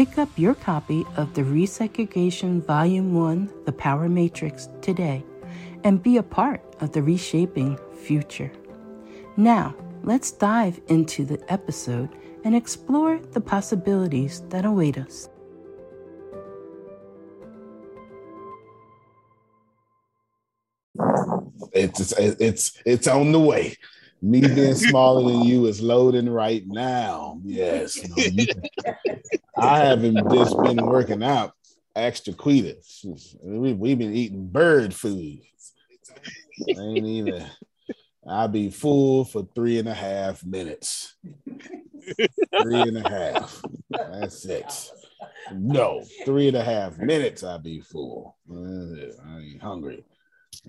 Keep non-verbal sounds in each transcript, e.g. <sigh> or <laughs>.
Pick up your copy of the Resegregation Volume 1 The Power Matrix today and be a part of the reshaping future. Now, let's dive into the episode and explore the possibilities that await us. It's it's it's on the way. Me being smaller than you is loading right now. Yes. <laughs> You know, I haven't just been working out. Extra Quita. We, we've been eating bird food. Ain't even. I'll be full for three and a half minutes. three and a half. That's it. No, three and a half minutes. I'll be full. I ain't hungry.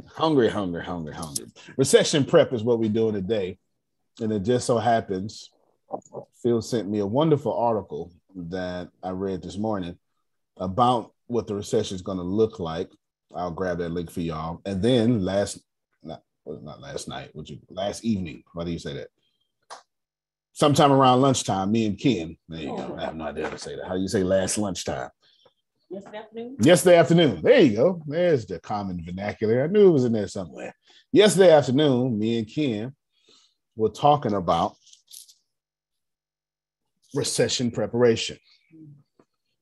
Hungry, hungry, hungry, hungry. Recession prep is what we're doing today. And it just so happens, Phil sent me a wonderful article that I read this morning about what the recession is going to look like. I'll grab that link for y'all. And then last, not, not last night, would you last evening? Why do you say that? Sometime around lunchtime, me and Ken. There you go. I have no idea how to say that. How do you say last lunchtime? Yesterday afternoon. Yesterday afternoon. There you go. There's the common vernacular. I knew it was in there somewhere. Yesterday afternoon, me and Ken were talking about recession preparation.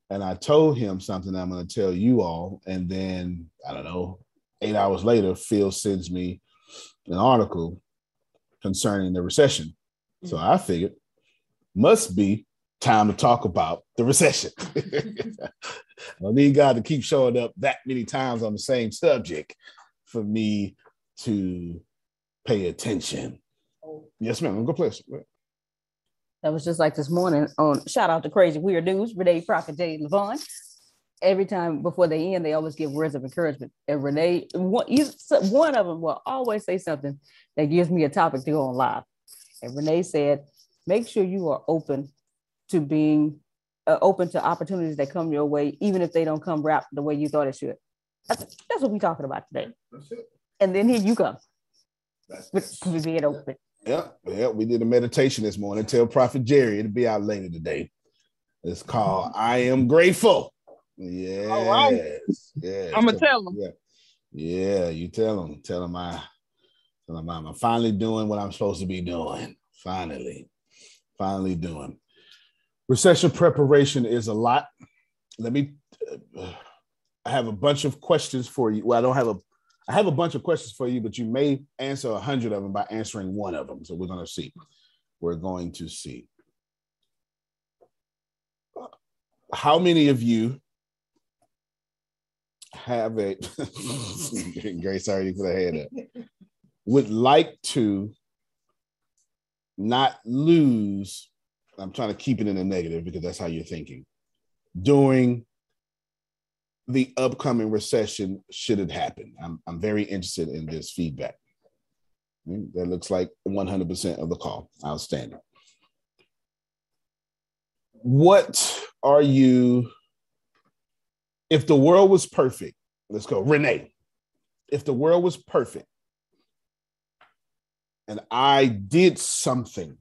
And I told him something I'm going to tell you all. And then, I don't know, eight hours later, Phil sends me an article concerning the recession. So mm. I figured, must be time to talk about the recession. <laughs> I need God to keep showing up that many times on the same subject for me to pay attention. Oh. Yes, ma'am. Go please. That was just like this morning on shout out to Crazy Weird News, Renee Prophet J. Levon. Every time before they end, they always give words of encouragement. And Renee, one, one of them will always say something that gives me a topic to go on live. And Renee said, make sure you are open to being uh, open to opportunities that come your way, even if they don't come wrapped the way you thought it should. That's, that's what we're talking about today. And then here you come with, with being open. Yeah, yeah. We did a meditation this morning. Tell Prophet Jerry it'll be out later today. It's called I Am Grateful. Yes. All right. Yeah. I'm gonna tell him. Yeah. Yeah, you tell him. Tell him I tell him I'm finally doing what I'm supposed to be doing. Finally. Finally doing. Recession preparation is a lot. Let me. Uh, I have a bunch of questions for you. Well, I don't have a. I have a bunch of questions for you, but you may answer a hundred of them by answering one of them. So we're going to see. We're going to see. How many of you have a <laughs> Grace already put her hand up. Would like to not lose. I'm trying to keep it in the negative because that's how you're thinking. During the upcoming recession, should it happen? I'm, I'm very interested in this feedback. That looks like 100% of the call. Outstanding. What are you if the world was perfect, let's go, Renee. If the world was perfect and I did something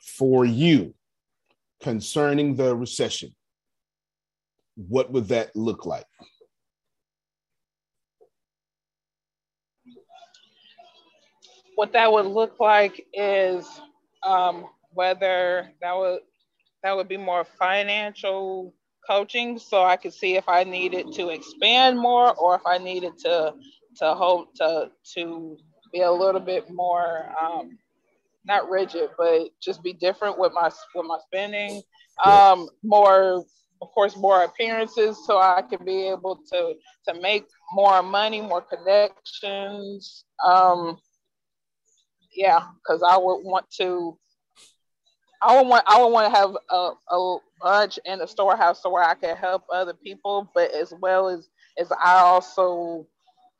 for you concerning the recession, what would that look like? What that would look like is um, whether that would that would be more financial coaching so I could see if I needed to expand more or if I needed to to hold to to be a little bit more um, not rigid, but just be different with my with my spending. Um, more, of course, more appearances, so I could be able to to make more money, more connections. Um, yeah, because I would want to I would want I would want to have a, a bunch in the storehouse so where I can help other people, but as well as as I also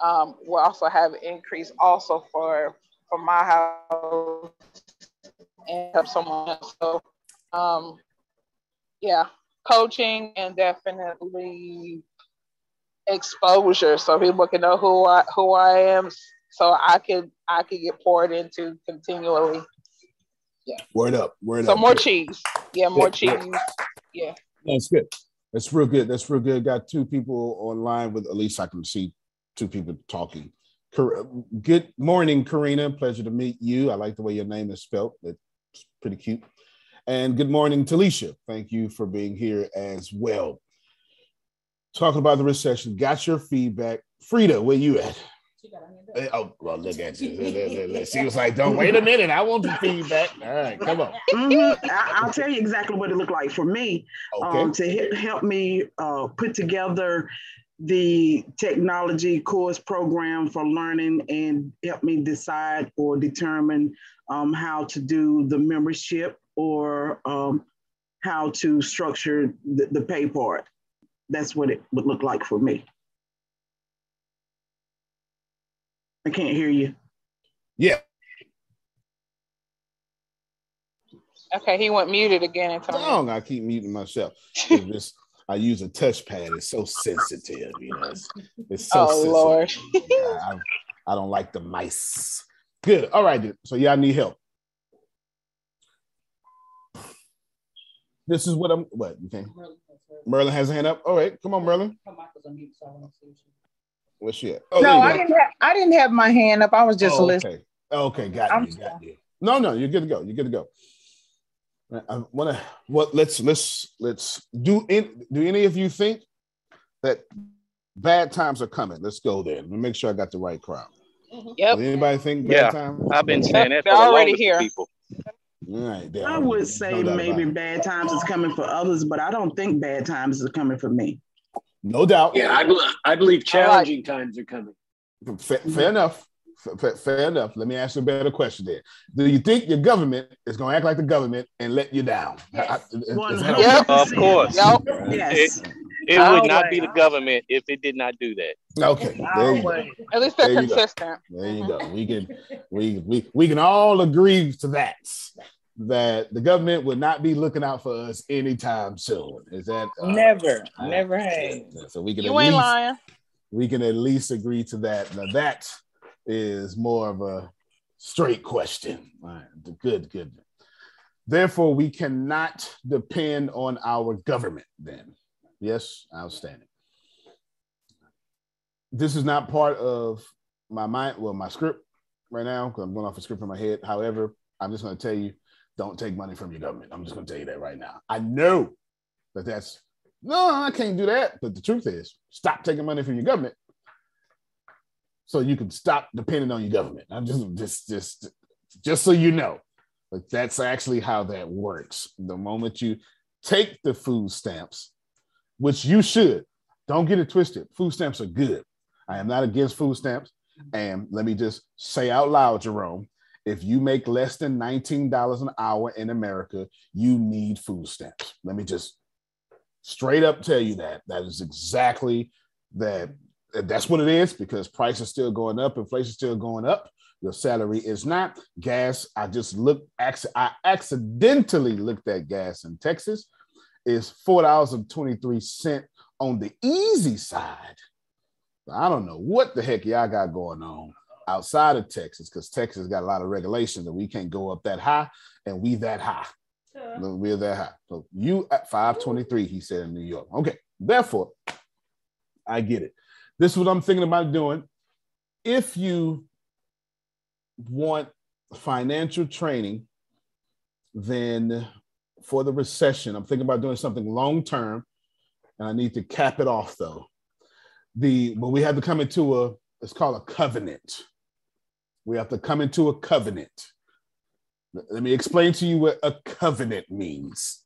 um, will also have increase also for for my house and help someone else. So um, yeah, coaching and definitely exposure so people can know who I who I am so I could I could get poured into continually. Yeah. Word up. Word so up. more cheese. Yeah, more cheese. Yeah. That's good. That's real good. That's real good. Got two people online with at least I can see two people talking. Good morning, Karina. Pleasure to meet you. I like the way your name is spelled. It's pretty cute. And good morning, Talisha. Thank you for being here as well. Talking about the recession, got your feedback. Frida, where you at? Oh, well, look at you. She was like, don't wait a <laughs> minute. I want the feedback. All right, come on. Mm-hmm. I, will tell you exactly what it looked like for me okay. um, to help me uh, put together the technology course program for learning and help me decide or determine um, how to do the membership or um, how to structure the, the pay part. That's what it would look like for me. I can't hear you. Yeah. Okay, he went muted again. Antonio. I keep muting myself. <laughs> this, I use a touchpad. It's so sensitive, you know. It's, it's so oh sensitive. Lord. I, I, don't like the mice. Good. All right. So y'all need help. This is what I'm. What you think? Merlin has a hand up. All right, come on, Merlin. What's she at? Oh, no, I didn't. Have, I didn't have my hand up. I was just oh, listening. Okay. Okay, got you. Got you. No, no, you're good to go. You're good to go. I want to. What? Let's let's let's do. In, do any of you think that bad times are coming? Let's go there. Let me make sure I got the right crowd. Yep. Does anybody think bad yeah, times? I've been saying that. They're already here. People. All right. I would say maybe bad times is coming for others, but I don't think bad times is coming for me. No doubt. Yeah, I, be- I believe challenging times are coming. Fair, fair enough. Fair, fair, enough. Let me ask you a better question there. Do you think your government is going to act like the government and let you down? Yes. yep. Of course. Yep. Yes. It, it would not be the government if it did not do that. Okay. There you go. At least they're There you go. There you go. We can we we we can all agree to that. That the government would not be looking out for us anytime soon. Is that uh, Never. uh, Never had. So we can You at ain't least lying. we can at least agree to that. Now that is more of a straight question. All right, good, good. Therefore, we cannot depend on our government then. Yes, outstanding. This is not part of my mind, well, my script right now, because I'm going off a script in my head. However, I'm just going to tell you don't take money from your government. I'm just going to tell you that right now. I know that that's no, I can't do that. But the truth is, stop taking money from your government so you can stop depending on your government. I'm just just just just so you know. But that's actually how that works. The moment you take the food stamps, which you should, don't get it twisted. Food stamps are good. I am not against food stamps. And let me just say out loud, Jerome, if you make less than $19 an hour in America, you need food stamps. Let me just straight up tell you that. That is exactly that. That's what it is because prices are still going up, inflation is still going up. Your salary is not. Gas, I just looked, I accidentally looked at gas in Texas, is $4.23 on the easy side. I don't know what the heck y'all got going on outside of Texas because Texas got a lot of regulations and we can't go up that high and we that high. Yeah. We're that high. So you at 523, he said in New York. Okay, therefore, I get it. This is what I'm thinking about doing. If you want financial training, then for the recession, I'm thinking about doing something long term, and I need to cap it off though. The but we have to come into a it's called a covenant. We have to come into a covenant. Let me explain to you what a covenant means.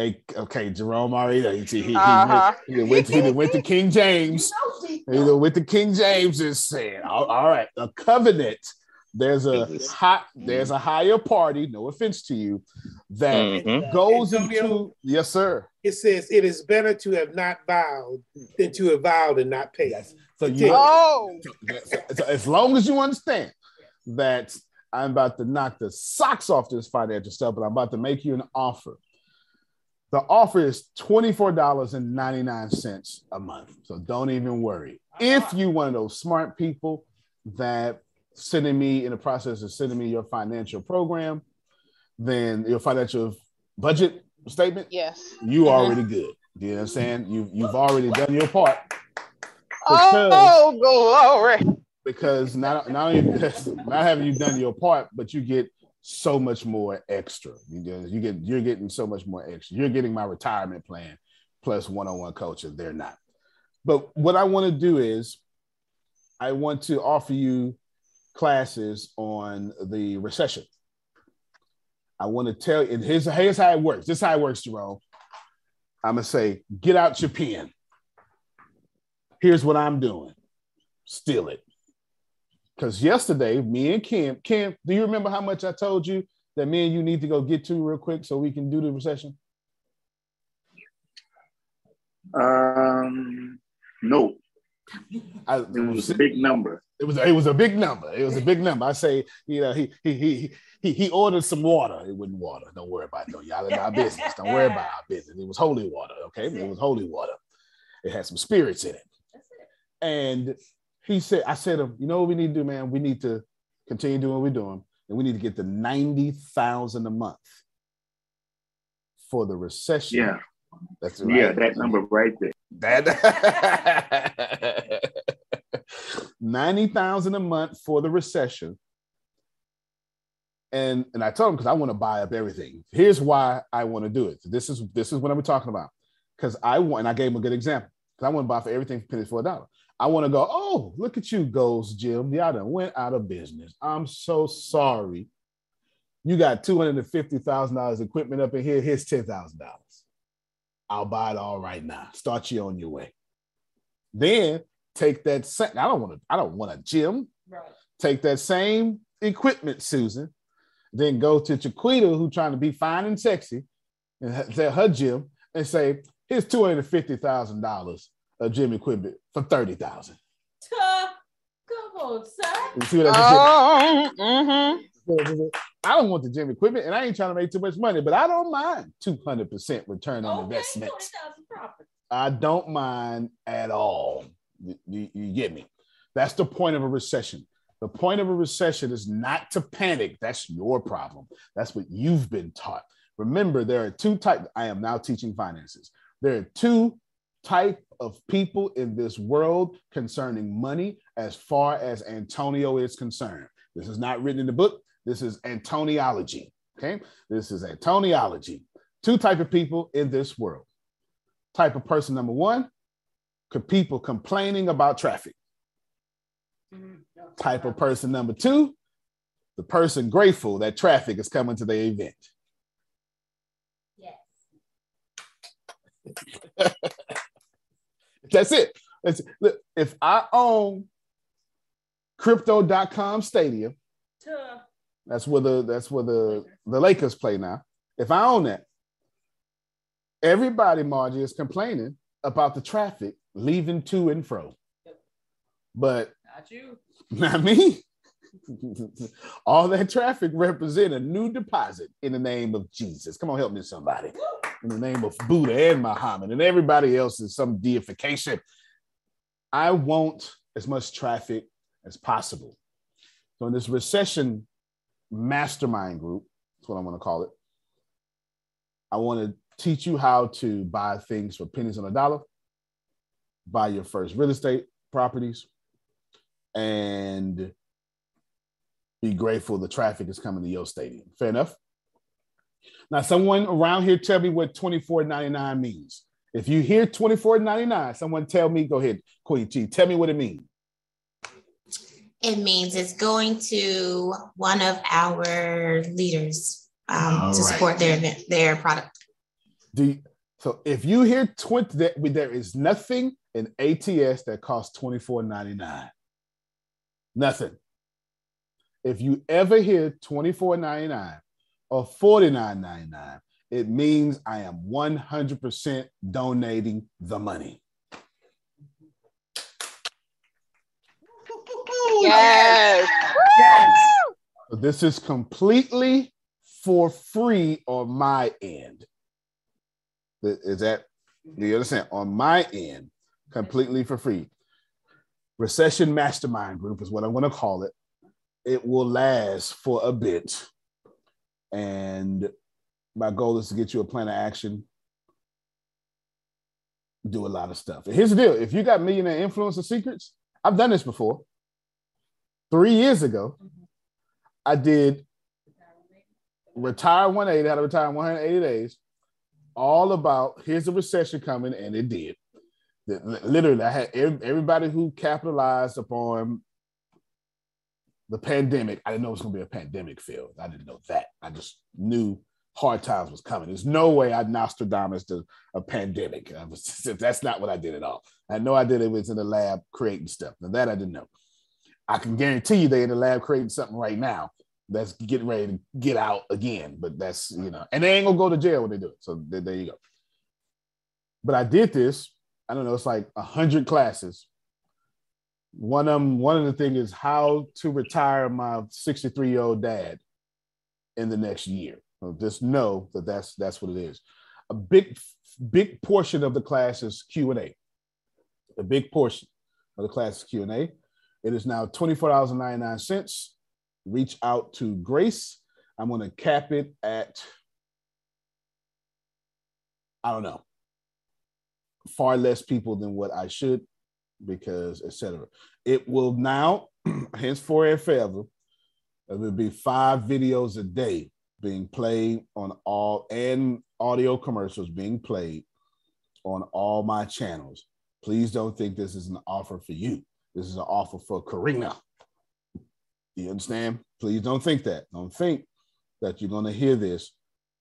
A, okay, Jerome already he, he, uh-huh. he, he, went, he went to <laughs> King James. He went to King James and said, all, all right, a covenant there's a hot there's a higher party no offense to you that mm-hmm. goes into yes sir. It says it is better to have not vowed than to have vowed and not paid. Yes. so you oh! so, so as long as you understand that i'm about to knock the socks off this financial stuff but i'm about to make you an offer. The offer is $24.99 a month. So don't even worry. If you one of those smart people that sending me in the process of sending me your financial program, then your financial budget statement, yes, you mm-hmm. already good. You know what I'm saying? You you've already done your part. oh, glory! Because not not only <laughs> not having you done your part, but you get so much more extra. You, you get you're getting so much more extra. You're getting my retirement plan plus one-on-one coaching. They're not. But what I want to do is I want to offer you classes on the recession. I want to tell you, and here's, here's how it works. This is how it works, Jerome. I'm gonna say, get out your pen. Here's what I'm doing. Steal it. Because yesterday, me and Kim, Kim, do you remember how much I told you that me and you need to go get to real quick so we can do the recession? Um, no. I, it was a big number. It was it was a big number. It was a big number. I say, you know, he he he he he ordered some water. It wasn't water. Don't worry about it. No, y'all in our business. Don't worry about our business. It was holy water. Okay, it was holy water. It had some spirits in it. And he said, I said, him, you know what we need to do, man? We need to continue doing what we're doing, and we need to get to ninety thousand a month for the recession. Yeah, that's right. Yeah, that number right there. That <laughs> <laughs> 90,000 a month for the recession. And and I told him because I want to buy up everything. Here's why I want to do it. This is this is what I'm talking about. Because I want, and I gave him a good example. Because I want to buy for everything pennies for a dollar. I want to go, oh, look at you, Gold's Gym. Y'all done went out of business. I'm so sorry. You got $250,000 equipment up in here. Here's $10,000. I'll buy it all right now. Start you on your way. Then take that same, I don't want to, I don't want a gym. Right. Take that same equipment, Susan, then go to Chiquita, who trying to be fine and sexy, and at her gym and say, here's two hundred fifty thousand dollars of gym equipment for thirty thousand. Come on, sir. You I oh, mm-hmm. I don't want the gym equipment, and I ain't trying to make too much money, but I don't mind two hundred percent return on okay, investment. I don't mind at all. You, you get me? That's the point of a recession. The point of a recession is not to panic. That's your problem. That's what you've been taught. Remember, there are two types. I am now teaching finances. There are two type of people in this world concerning money as far as Antonio is concerned. This is not written in the book. This is Antoniology. Okay, this is Antoniology. Two type of people in this world. Type of person number one, people complaining about traffic. Mm-hmm. Type of person number two, the person grateful that traffic is coming to the event. Yes. <laughs> That's it. It's, if I own crypto.com stadium, that's where the that's where the, the Lakers play now. If I own that, everybody, Margie, is complaining about the traffic leaving to and fro. But not you. <laughs> Not me. <laughs> All that traffic represent a new deposit in the name of Jesus. Come on, help me, somebody. In the name of Buddha and Muhammad and everybody else is some deification. I want as much traffic as possible. So in this recession mastermind group, that's what I want to call it. I want to teach you how to buy things for pennies on a dollar, buy your first real estate properties, and be grateful the traffic is coming to your stadium. Fair enough? Now, someone around here tell me what 24.99 means. If you hear 24.99, someone tell me, go ahead, Queen T, tell me what it means. It means it's going to one of our leaders um, to right. support their event, their product. Do you, so if you hear 20, that there is nothing in ATS that costs 24.99. Nothing. If you ever hear 24.99 or 49.99, it means I am 100% donating the money. Yes. yes. So this is completely for free on my end. Is that, you understand? On my end, completely for free. Recession Mastermind Group is what I'm going to call it. It will last for a bit. And my goal is to get you a plan of action, do a lot of stuff. And here's the deal if you got millionaire influencer secrets, I've done this before. Three years ago, I did retire 180, how to retire 180 days, all about here's a recession coming, and it did. Literally, I had everybody who capitalized upon the pandemic. I didn't know it was going to be a pandemic field. I didn't know that. I just knew hard times was coming. There's no way I'd Nostradamus to a pandemic. Was, that's not what I did at all. I know I did it was in the lab creating stuff. Now that I didn't know. I can guarantee you they're in the lab creating something right now that's getting ready to get out again. But that's you know, and they ain't gonna go to jail when they do it. So there, there you go. But I did this. I don't know. It's like a hundred classes. One of them. One of the things is how to retire my 63 year old dad in the next year. So just know that that's that's what it is. A big big portion of the class is Q and A. A big portion of the class is Q and A. It is now $24.99. Reach out to Grace. I'm going to cap it at, I don't know, far less people than what I should because, etc. It will now, <clears throat> henceforth and forever, it will be five videos a day being played on all and audio commercials being played on all my channels. Please don't think this is an offer for you. This is an offer for Karina. You understand? Please don't think that. Don't think that you're going to hear this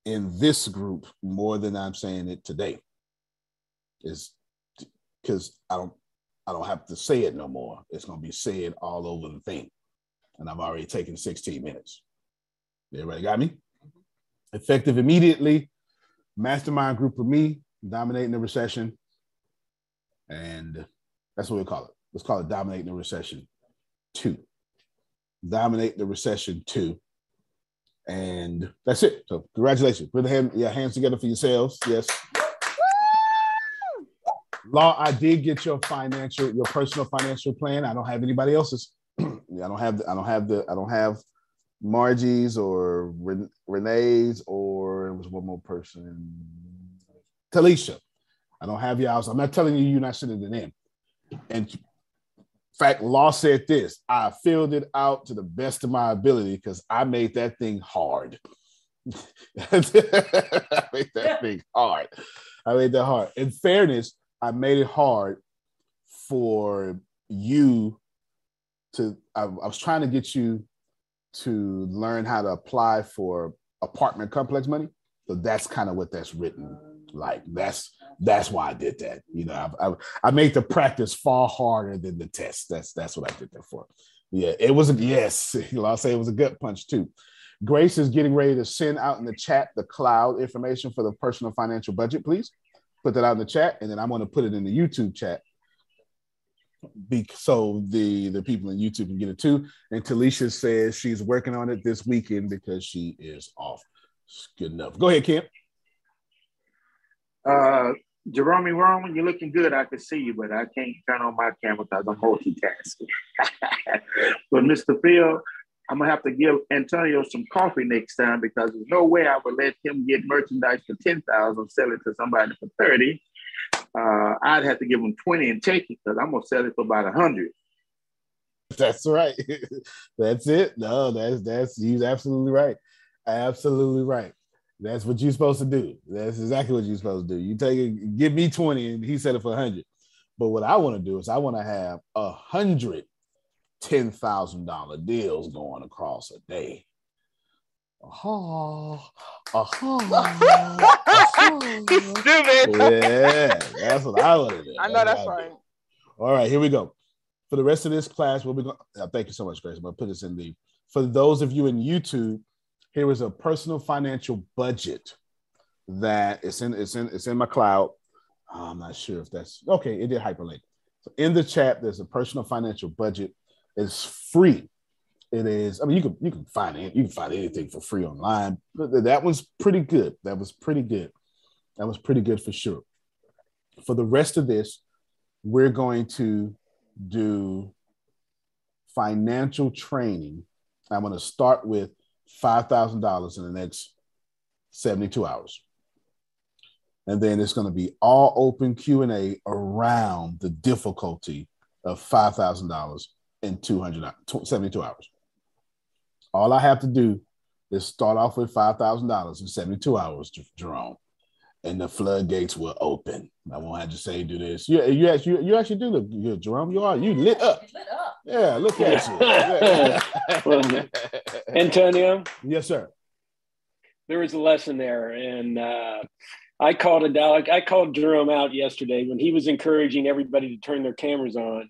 in this group more than I'm saying it today. Is because I don't I don't have to say it no more. It's going to be said all over the thing. And I've already taken 16 minutes. Everybody got me? Mm-hmm. Effective immediately. Mastermind group of me dominating the recession. And that's what we call it. Let's call it Dominating the Recession 2. Dominate the Recession too. And that's it. So congratulations. Put hand, yeah, hands together for yourselves. Yes. Law, I did get your financial, your personal financial plan. I don't have anybody else's. <clears throat> I don't have the, I don't have the, I don't have Margie's or Renee's or it was one more person. Talisha. I don't have y'all's. I'm not telling you you're not sending it in. And fact, Law said this I filled it out to the best of my ability because I made that thing hard. <laughs> I made that thing hard. I made that hard. In fairness, I made it hard for you to. I, I was trying to get you to learn how to apply for apartment complex money. So that's kind of what that's written like. That's that's why I did that. You know, I, I, I made the practice far harder than the test. That's that's what I did that for. Yeah, it was a yes. <laughs> I'll say it was a gut punch too. Grace is getting ready to send out in the chat the cloud information for the personal financial budget. Please put that out in the chat, and then I'm going to put it in the YouTube chat be, so the the people in YouTube can get it too. And Talisha says she's working on it this weekend because she is off. Good enough. Go ahead, Kim. Uh, Jerome Roman, you're looking good. I can see you, but I can't turn on my camera because I'm multitasking. <laughs> but Mr. Phil, I'm gonna have to give Antonio some coffee next time because there's no way I would let him get merchandise for ten thousand, sell it to somebody for thirty. Uh, I'd have to give him twenty and take it because I'm gonna sell it for about a hundred. That's right. <laughs> that's it. No, that's that's he's absolutely right. Absolutely right. That's what you're supposed to do. That's exactly what you're supposed to do. You take it, give me 20 and he said it for 100. But what I want to do is I want to have a hundred ten thousand dollar deals going across a day. Oh, oh, He's stupid. yeah, that's what I want to do. I know that's what I right. All right, here we go. For the rest of this class, we'll be going. Uh, thank you so much, Grace. I'm gonna put this in the. For those of you in YouTube, here is a personal financial budget that it's in. It's in. It's in my cloud. I'm not sure if that's okay. It did hyperlink. So in the chat, there's a personal financial budget. It's free. It is. I mean, you can you can find it. You can find anything for free online. But that was pretty good. That was pretty good. That was pretty good for sure. For the rest of this, we're going to do financial training. I'm going to start with five thousand dollars in the next seventy-two hours, and then it's going to be all open Q and A around the difficulty of five thousand dollars in 200 72 hours. All I have to do is start off with five thousand dollars in seventy-two hours, Jerome, and the floodgates will open. I won't have to say do this. You you actually you, you actually do look good, Jerome. You are you lit up. Lit up. Yeah, look at you. Yeah. <laughs> Well, Antonio, yes, sir. there was a lesson there, and uh, I called a dog. I called Jerome out yesterday when he was encouraging everybody to turn their cameras on.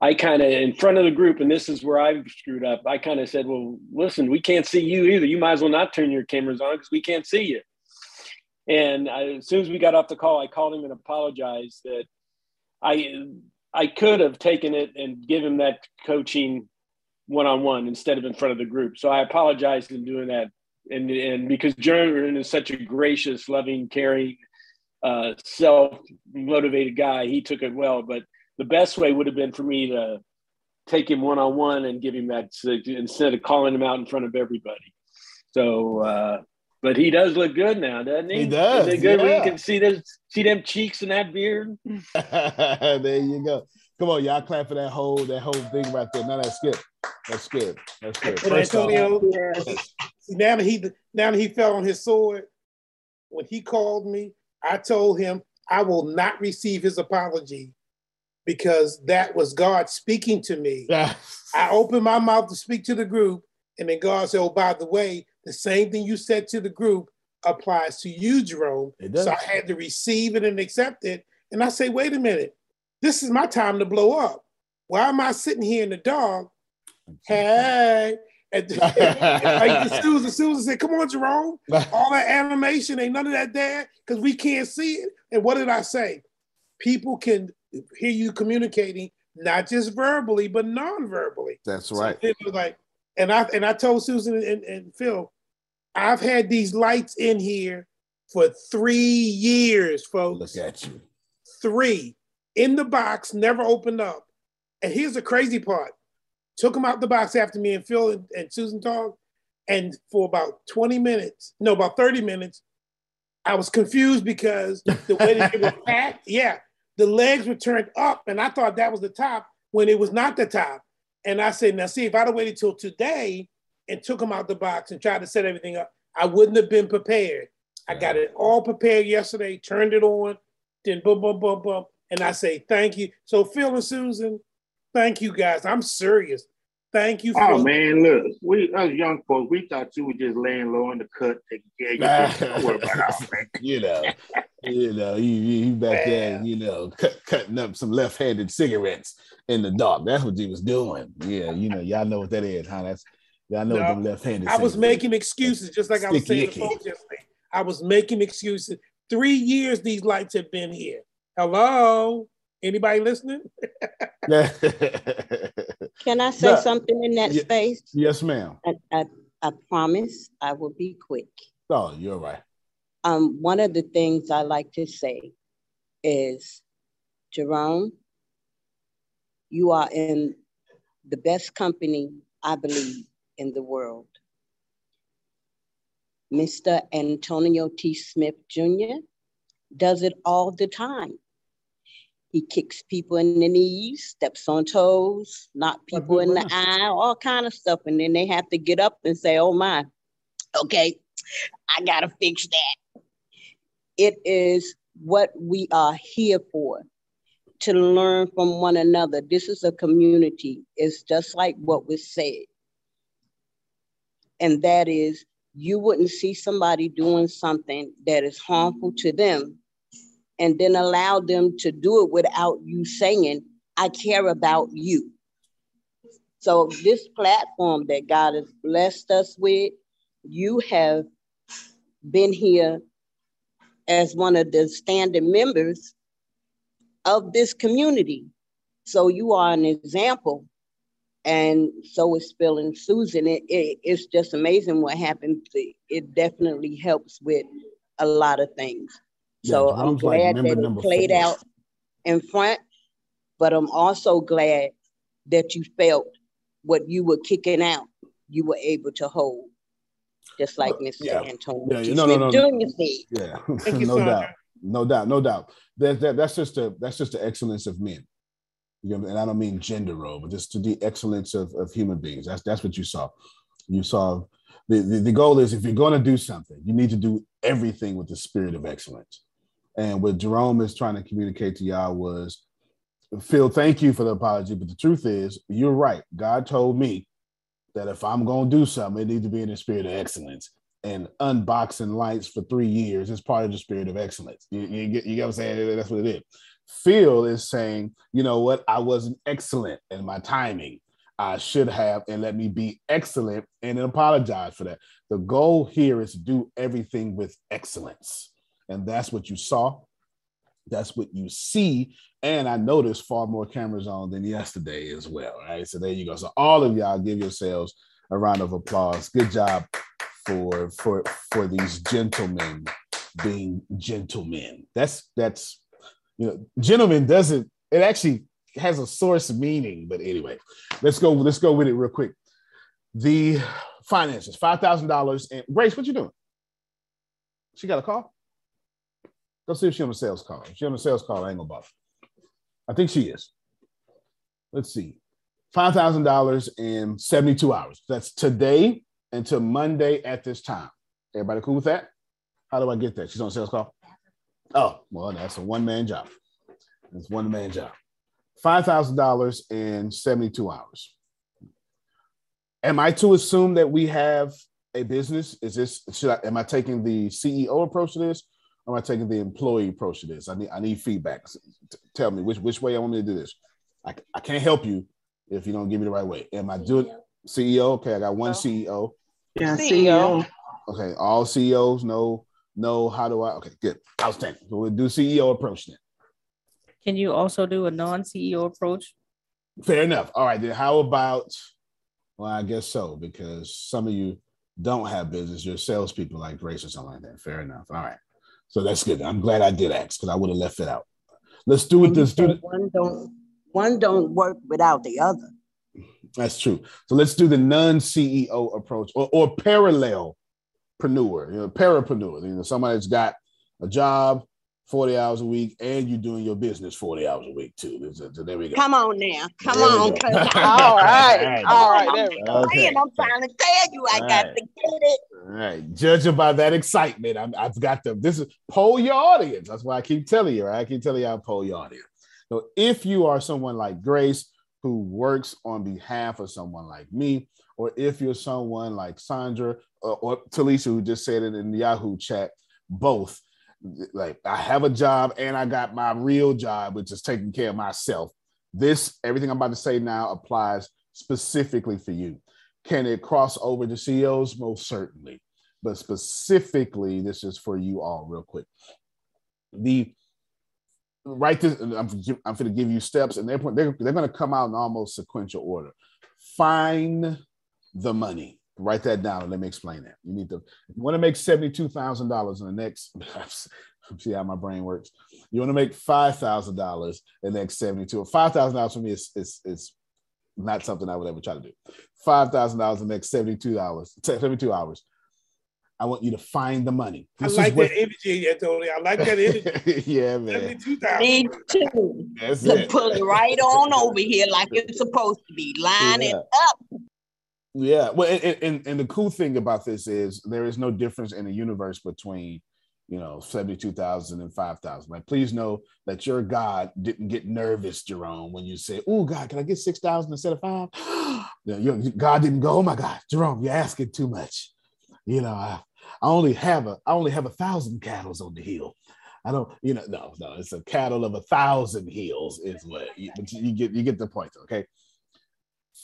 I kind of in front of the group, and this is where I screwed up. I kind of said, "Well, listen, we can't see you either. You might as well not turn your cameras on because we can't see you." And I, as soon as we got off the call, I called him and apologized that I I could have taken it and given that coaching one on one instead of in front of the group. So I apologized in doing that. And and because Jeremy is such a gracious, loving, caring, uh, self motivated guy, he took it well. But the best way would have been for me to take him one on one and give him that instead of calling him out in front of everybody. So, uh, but he does look good now, doesn't he? He does, Is it good when you can see this, see them cheeks and that beard? <laughs> <laughs> there you go. Come on, y'all clap for that whole that whole thing right there. Now that's good. That's good. That's good. But First off- Antonio, see, now that he now that he fell on his sword, when he called me, I told him I will not receive his apology because that was God speaking to me. <laughs> I opened my mouth to speak to the group, and then God said, "Oh, by the way, the same thing you said to the group applies to you, Jerome." It does. So I had to receive it and accept it. And I say, "Wait a minute, this is my time to blow up. Why am I sitting here in the dark? Hey." And <laughs> like <laughs> Susan, Susan said, "Come on, Jerome. <laughs> All that animation ain't none of that there because we can't see it." And what did I say? People can hear you communicating not just verbally but non-verbally. That's right. It was like, and I and I told Susan and, and Phil, I've had these lights in here for three years, folks. Look at you. Three in the box, never opened up. And here's the crazy part: took them out the box after me and Phil and, and Susan talked, and for about 20 minutes, no, about 30 minutes, I was confused because the way that they were <laughs> packed, yeah, the legs were turned up, and I thought that was the top when it was not the top. And I said, now see, if I'd have waited till today and took them out the box and tried to set everything up, I wouldn't have been prepared. I got it all prepared yesterday, turned it on, then boom, boom, boom, boom. And I say thank you. So Phil and Susan, thank you guys. I'm serious. Thank you. Oh man, look, we us young folks, we thought you were just laying low in the cut, taking care of your Don't worry about man. <laughs> you know, you know, you, you back there, you know, cut, cutting up some left-handed cigarettes in the dark. That's what you was doing. Yeah, you know, y'all know what that is, huh? That's y'all know no, what them left-handed. I was making excuses, just like I was saying to folks yesterday. I was making excuses. Three years these lights have been here. Hello. Anybody listening? <laughs> Can I say something in that space? Yes, ma'am. I, I, I, promise I will be quick. Oh, you're right. Um, one of the things I like to say is, Jerome, you are in the best company, I believe, in the world. Mr. Antonio T. Smith Jr. does it all the time. He kicks people in the knees, steps on toes, knock people in the eye, all kind of stuff. And then they have to get up and say, oh my, okay, I gotta fix that. It is what we are here for, to learn from one another. This is a community. It's just like what was said. And that is, you wouldn't see somebody doing something that is harmful to them and then allow them to do it without you saying, I care about you. So, this platform that God has blessed us with, you have been here as one of the standing members of this community. So, you are an example. And so is Phil and Susan. It, it, it's just amazing what happens. It definitely helps with a lot of things. So I'm glad like that it played four. out in front, but I'm also glad that you felt what you were kicking out, you were able to hold, just like Mr. Yeah. Antonio. Yeah, no, no, <laughs> no, no. Yeah, no doubt, no doubt, no doubt. That, that, that's just a that's just the excellence of men. You know, and I don't mean gender role, but just to the excellence of, of human beings. That's that's what you saw. You saw the, the, the goal is if you're going to do something, you need to do everything with the spirit of excellence. And what Jerome is trying to communicate to y'all was, Phil, thank you for the apology. But the truth is, you're right. God told me that if I'm going to do something, it needs to be in the spirit of excellence. And unboxing lights for three years is part of the spirit of excellence. You, you, get, you get what I'm saying? That's what it is. Phil is saying, you know what? I wasn't excellent in my timing. I should have, and let me be excellent and apologize for that. The goal here is to do everything with excellence. And that's what you saw. That's what you see. And I noticed far more cameras on than yesterday as well. Right. So there you go. So all of y'all give yourselves a round of applause. Good job for for for these gentlemen being gentlemen. That's that's you know, gentlemen doesn't it actually has a source meaning, but anyway, let's go, let's go with it real quick. The finances, five thousand dollars. And Grace, what you doing? She got a call. Go see if she's on a sales call. If she's on a sales call, I ain't gonna bother. I think she is. Let's see. $5,000 in 72 hours. That's today until Monday at this time. Everybody cool with that? How do I get that? She's on a sales call? Oh, well, that's a one man job. It's one man job. $5,000 in 72 hours. Am I to assume that we have a business? Is this, should I, am I taking the CEO approach to this? Am I taking the employee approach to this? I need I need feedback. Tell me which which way I want me to do this. I, I can't help you if you don't give me the right way. Am I doing CEO? Okay, I got one oh. CEO. Yeah, CEO. Okay, all CEOs know know how do I? Okay, good, outstanding. So we'll do CEO approach then. Can you also do a non CEO approach? Fair enough. All right, then how about? Well, I guess so because some of you don't have business. You're salespeople like Grace or something like that. Fair enough. All right. So that's good. I'm glad I did ask because I would have left it out. Let's do it. Let's do it. One don't one don't work without the other. That's true. So let's do the non-CEO approach or, or parallel preneur, you know, parapreneur. You know, somebody that's got a job, 40 hours a week and you're doing your business 40 hours a week too. So, so there we go. Come on now. Come There on. go. 'cause <laughs> I- All right. All right. There we go. Okay. I'm trying to tell you, I All got right. to get it. All right. Judging by that excitement, I'm, I've got them. This is poll your audience. That's why I keep telling you, right? I keep telling you I poll your audience. So if you are someone like Grace who works on behalf of someone like me, or if you're someone like Sandra or, or Talisha who just said it in the Yahoo chat, both. Like I have a job and I got my real job, which is taking care of myself. This everything I'm about to say now applies specifically for you. Can it cross over to CEOs? Most certainly. But specifically, this is for you all, real quick. The right this, I'm, I'm going to give you steps, and they're, they're, they're going to come out in almost sequential order. Find the money. Write that down and let me explain that. You need to you want to make $72,000 in the next, <laughs> see how my brain works. You want to make $5,000 in the next 72. $5,000 for me is, is, is not something I would ever try to do. Five thousand dollars in the next seventy-two hours, seventy-two hours. I want you to find the money. I This is like what- that energy, Antonio. I like that energy. <laughs> yeah, man. 72,000. Me too. That's To it. pull it right on over here like it's supposed to be. Line it up. Yeah. Well, and, and and the cool thing about this is there is no difference in the universe between you know 72,000 and 5,000. Like, please know that your God didn't get nervous, Jerome, when you say, Oh, God, can I get 6,000 instead of five? <gasps> You know, God didn't go, Oh my God, Jerome, you're asking too much. You know, I, I only have a I only have a thousand cattle on the hill. I don't, you know, no, no, it's a cattle of a thousand hills, is what you, but you get you get the point, okay?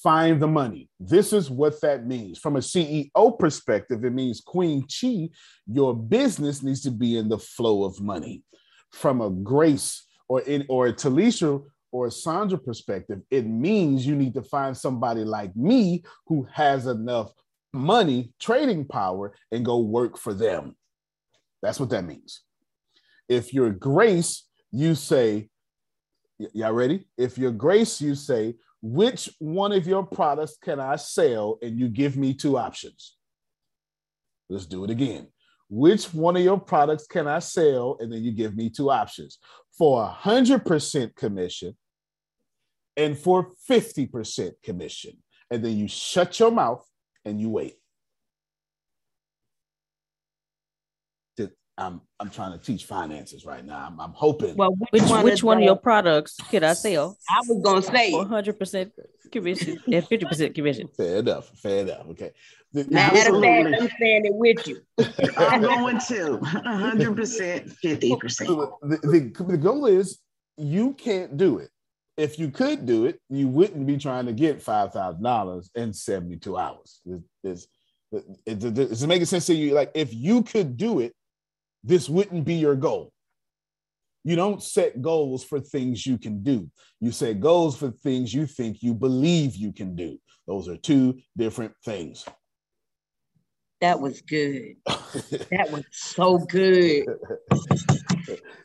Find the money. This is what that means. From a CEO perspective, it means Queen Chi, your business needs to be in the flow of money. From a Grace or in or a Talisha or a Sandra perspective, it means you need to find somebody like me who has enough money, trading power, and go work for them. That's what that means. If you're Grace, you say, y'all ready? If you're Grace, you say, which one of your products can I sell? And you give me two options. Let's do it again. Which one of your products can I sell? And then you give me two options for a 100% commission and for 50% commission. And then you shut your mouth and you wait. I'm, I'm trying to teach finances right now. I'm, I'm hoping. Well, which one which one of your products could I sell? I was gonna say One hundred percent commission and fifty percent commission. Fair enough. Fair enough. Okay. The- the- Matter of fact, I'm saying it with you. <laughs> I'm going to 100%, 50%. the, the, the goal is you can't do it. If you could do it, you wouldn't be trying to get five thousand dollars in seventy two hours. It's, it's, it, it, it's making sense to you. Like if you could do it, this wouldn't be your goal. You don't set goals for things you can do. You set goals for things you think you believe you can do. Those are two different things. That was good. <laughs> That was so good. <laughs>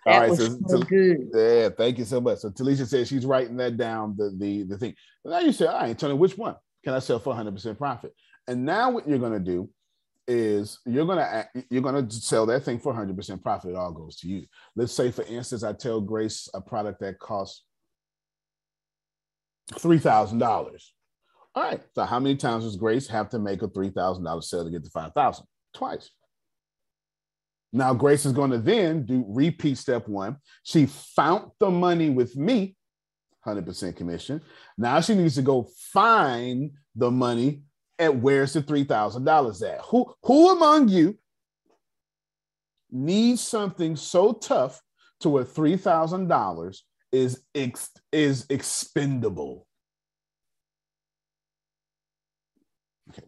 All That right, was so, so good. Yeah, thank you so much. So Talisha said she's writing that down, the the the thing. Now you say, all right, Tony, which one can I sell for 100% profit? And now what you're gonna do is you're gonna you're gonna sell that thing for 100% profit. It all goes to you. Let's say, for instance, I tell Grace a product that costs three thousand dollars. All right. So how many times does Grace have to make a three thousand dollars sale to get to five thousand? Twice. Now Grace is going to then do repeat step one. She found the money with me, 100% commission. Now she needs to go find the money at where's the $3,000 at? Who, who among you needs something so tough to where $3,000 is, ex, is expendable? Okay.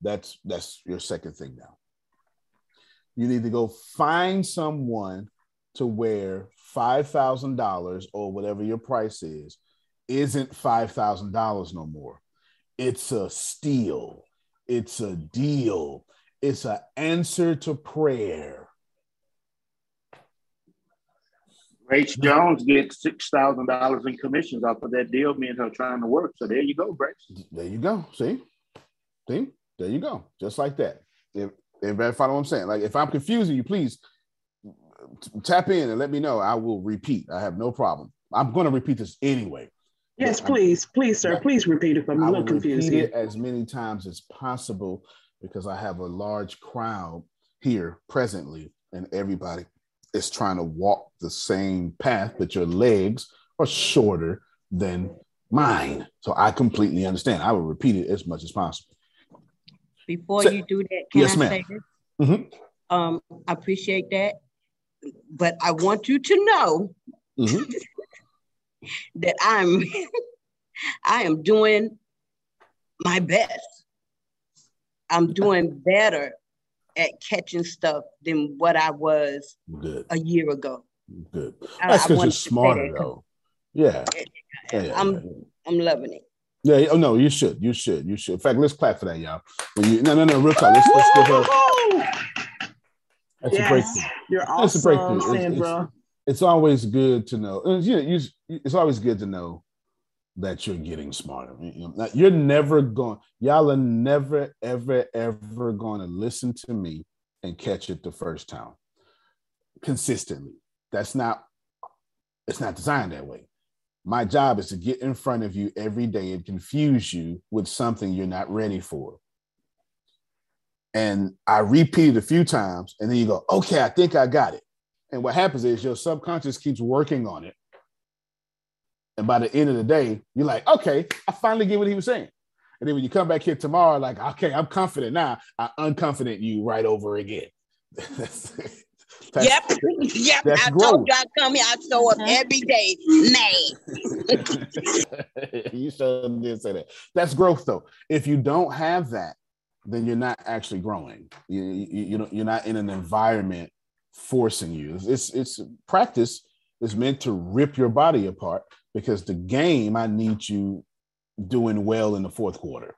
That's, that's your second thing now you need to go find someone to where $5,000 or whatever your price is isn't $5,000 no more. It's a steal. It's a deal. It's an answer to prayer. Grace Jones gets six thousand dollars in commissions off of that deal. Me and her trying to work. So there you go, Grace. There you go. See? See? There you go. Just like that. If everybody follow what I'm saying? Like if I'm confusing you, please tap in and let me know. I will repeat. I have no problem. I'm going to repeat this anyway. Yes, please, please, sir. Please repeat it. I'm a little confused. Repeat it as many times as possible because I have a large crowd here presently, and everybody is trying to walk the same path, but your legs are shorter than mine. So I completely understand. I will repeat it as much as possible. Before so, you do that, can yes, I ma'am. say this? Mm-hmm. Um, I appreciate that, but I want you to know mm-hmm. <laughs> that I'm <laughs> I am doing my best. I'm doing better at catching stuff than what I was Good. a year ago. Good. That's because you're smarter though. Yeah. yeah, yeah I'm yeah. I'm loving it. Yeah. Oh no, you should. You should. You should. In fact, let's clap for that, y'all. You, no, no, no. Real talk. Let's, let's give her. That's yes, a breakthrough. You're awesome, That's a breakthrough. It's, it's, it's, always good to know. You know, you, it's always good to know that you're getting smarter. You're never going. Y'all are never, ever, ever going to listen to me and catch it the first time consistently. That's not. It's not designed that way. My job is to get in front of you every day and confuse you with something you're not ready for. And I repeat it a few times, and then you go, okay, I think I got it. And what happens is your subconscious keeps working on it. And by the end of the day, you're like, okay, I finally get what he was saying. And then when you come back here tomorrow, like, okay, I'm confident now, I unconfident you right over again. <laughs> That's, yep, <laughs> yep. I growth. told you I come here. I show up uh-huh. every day, man. <laughs> you sure did say that. That's growth, though. If you don't have that, then you're not actually growing. You, you, you know, you're not in an environment forcing you. It's it's practice is meant to rip your body apart because the game I need you doing well in the fourth quarter.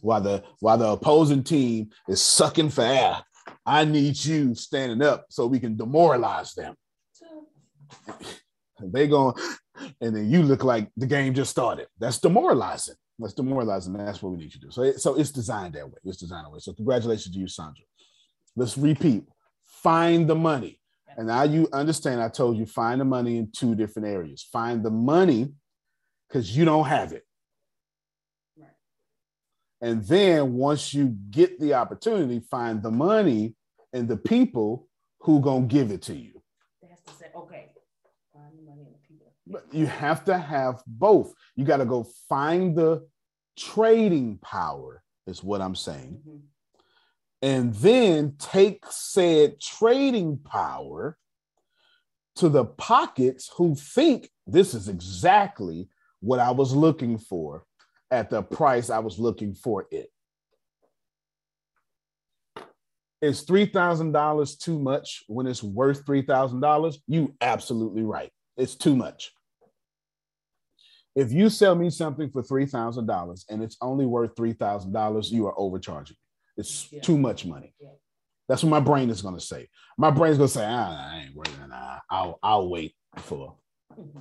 While the while the opposing team is sucking for air I need you standing up so we can demoralize them. <laughs> they going, and then you look like the game just started. That's demoralizing. That's demoralizing. That's what we need you to do. So, so it's designed that way. It's designed that way. So congratulations to you, Sandra. Let's repeat. Find the money. And now you understand. I told you find the money in two different areas. Find the money because you don't have it. And then once you get the opportunity, find the money and the people who gonna give it to you. Say, okay, find the money and the people. But you have to have both. You got to go find the trading power, is what I'm saying. Mm-hmm. And then take said trading power to the pockets who think this is exactly what I was looking for at the price I was looking for it. Is $3,000 too much when it's worth $3,000? You absolutely right. It's too much. If you sell me something for $3,000 and it's only worth $3,000, you are overcharging. It's yeah. too much money. Yeah. That's what my brain is going to say. My brain's going to say, ah, I ain't it. Nah, I'll, I'll wait for. Mm-hmm.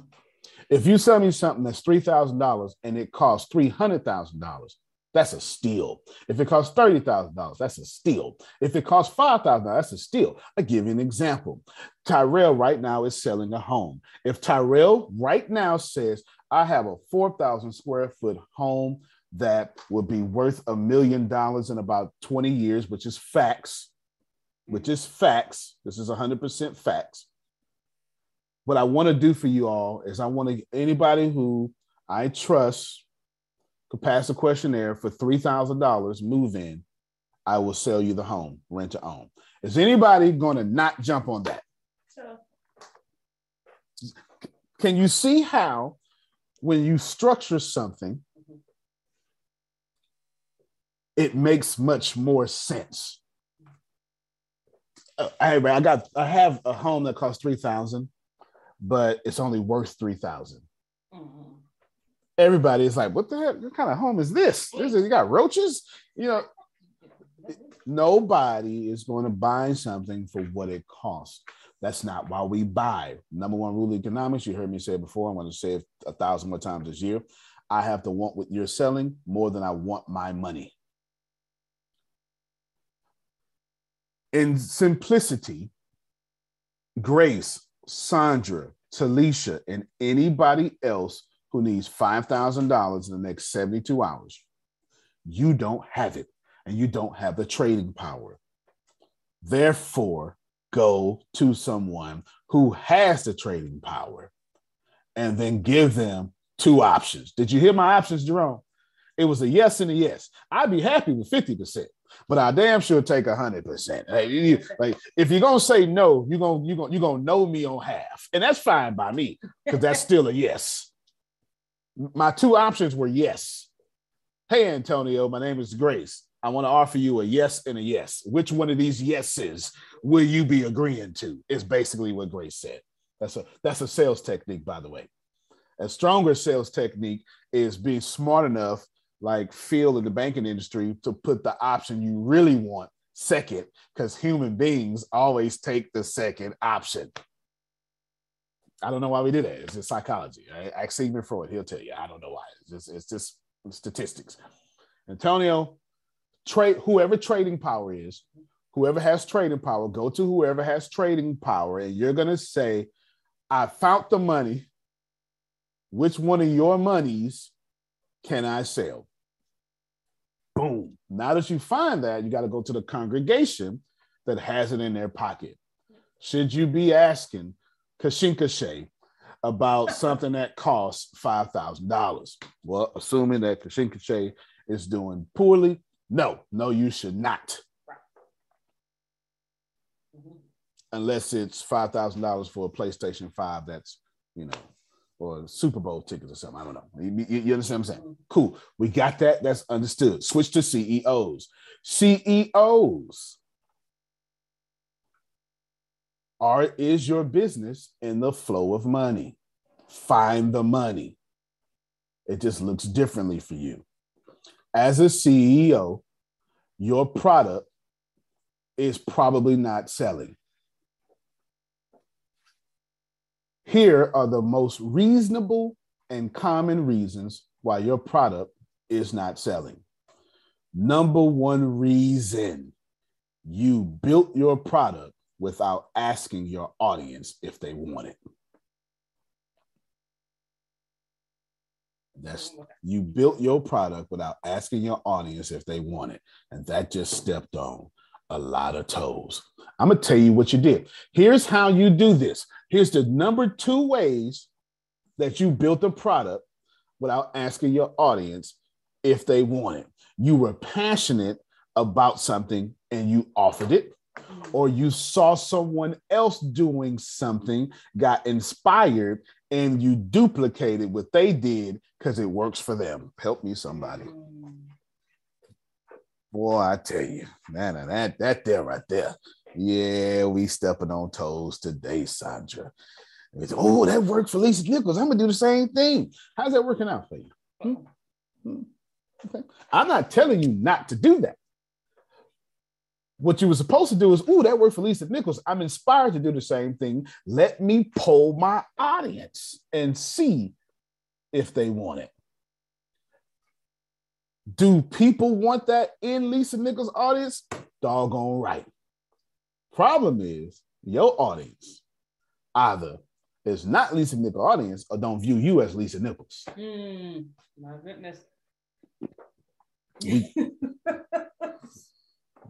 If you sell me something that's $3,000 and it costs $300,000, that's a steal. If it costs $30,000, that's a steal. If it costs $5,000, that's a steal. I give you an example. Tyrell right now is selling a home. If Tyrell right now says, I have a 4,000 square foot home that would be worth a million dollars in about 20 years, which is facts, which is facts. This is 100% facts what I want to do for you all is I want to anybody who I trust could pass a questionnaire for three thousand dollars, move in. I will sell you the home, rent to own. Is anybody going to not jump on that? Sure. Can you see how, when you structure something, it makes much more sense? Uh, I, I got I have a home that costs three thousand but it's only worth 3000 mm-hmm. Everybody is like, what the heck? What kind of home is this? this is, you got roaches? You know, nobody is going to buy something for what it costs. That's not why we buy. Number one rule of economics, you heard me say before. I'm going to say it a thousand more times this year. I have to want what you're selling more than I want my money. In simplicity, Grace, Sandra, Talisha, and anybody else who needs $5,000 in the next 72 hours, you don't have it and you don't have the trading power. Therefore, go to someone who has the trading power and then give them two options. Did you hear my options, Jerome? It was a yes and a yes. I'd be happy with 50%, but I damn sure take a 100%. Like, like if you're gonna say no, you're gonna you're gonna you're gonna know me on half, and that's fine by me because that's <laughs> still a yes. My two options were yes. Hey Antonio, my name is Grace. I want to offer you a yes and a yes. Which one of these yeses will you be agreeing to? Is basically what Grace said. That's a that's a sales technique, by the way. A stronger sales technique is being smart enough, like Phil in the banking industry, to put the option you really want second, because human beings always take the second option. I don't know why we do that. It's just psychology. Right? Ask Sigmund Freud. He'll tell you. I don't know why. It's just, it's just statistics. Antonio, trade whoever trading power is, whoever has trading power, go to whoever has trading power, and you're gonna say, I found the money. Which one of your monies can I sell? Boom. Now that you find that, you got to go to the congregation that has it in their pocket. Should you be asking Kashinkashe about <laughs> something that costs $5,000? Well, assuming that Kashinkashe is doing poorly, no, no, you should not. Unless it's $5,000 for a PlayStation 5 that's, you know, or Super Bowl tickets or something. I don't know. You, you, understand what I'm saying? Cool. We got that. That's understood. Switch to CEOs. CEOs are is your business in the flow of money. Find the money. It just looks differently for you. As a CEO, your product is probably not selling. Here are the most reasonable and common reasons why your product is not selling. Number one reason you built your product without asking your audience if they want it. That's you built your product without asking your audience if they want it. And that just stepped on a lot of toes. I'm gonna tell you what you did. Here's how you do this. Here's the number two ways that you built a product without asking your audience if they want it. You were passionate about something and you offered it, or you saw someone else doing something, got inspired, and you duplicated what they did because it works for them. Help me, somebody. Boy, I tell you, man, that that there right there. Yeah, we stepping on toes today, Sandra. Oh, that worked for Lisa Nichols. I'm gonna do the same thing. How's that working out for you? Hmm? Hmm. Okay. I'm not telling you not to do that. What you were supposed to do is, oh, that worked for Lisa Nichols. I'm inspired to do the same thing. Let me poll my audience and see if they want it. Do people want that in Lisa Nichols' audience? Doggone right. Problem is, your audience either is not Lisa Nichols' audience or don't view you as Lisa Nichols. Mm, my goodness. We, <laughs>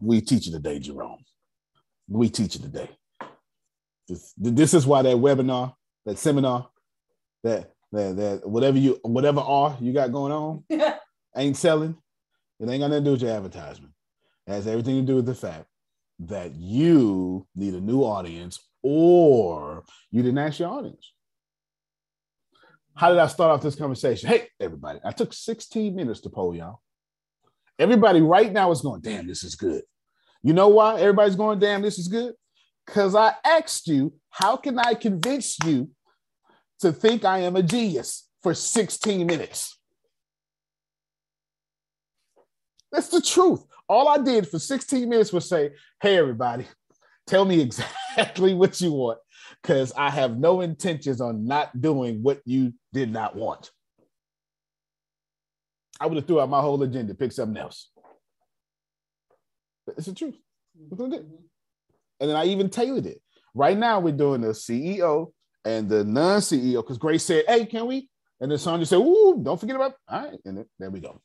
we teach you today, Jerome. We teach you today. This, this is why that webinar, that seminar, that that that whatever you whatever R you got going on <laughs> ain't selling. It ain't got nothing to do with your advertisement. It has everything to do with the fact that you need a new audience or you didn't ask your audience. How did I start off this conversation? Hey, everybody, I took 16 minutes to poll y'all. Everybody right now is going, damn, this is good. You know why everybody's going, damn, this is good? Because I asked you, how can I convince you to think I am a genius for 16 minutes? That's the truth. All I did for 16 minutes was say, hey, everybody, tell me <laughs> exactly what you want, because I have no intentions on not doing what you did not want. I would have threw out my whole agenda, pick something else. It's the truth. Mm-hmm. And then I even tailored it. Right now, we're doing the CEO and the non-CEO because Grace said, "Hey, can we?" And then Sonya said, "Ooh, don't forget about." All right, and then, there we go.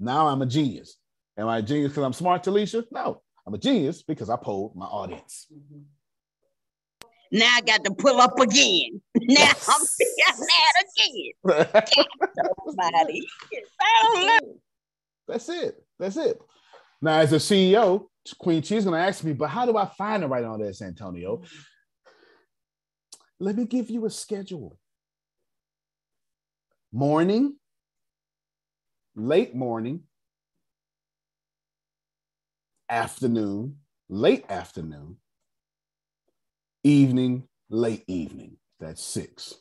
Now I'm a genius. Am I a genius because I'm smart, Talisha? No, I'm a genius because I polled my audience. Now I got to pull up again. <laughs> Now I'm <laughs> <laughs> mad again. That's it. That's it. Now, as a CEO, Queen Che's gonna ask me, but how do I find the right on this, Antonio? Let me give you a schedule. Morning, late morning, afternoon, late afternoon, evening, late evening. That's six.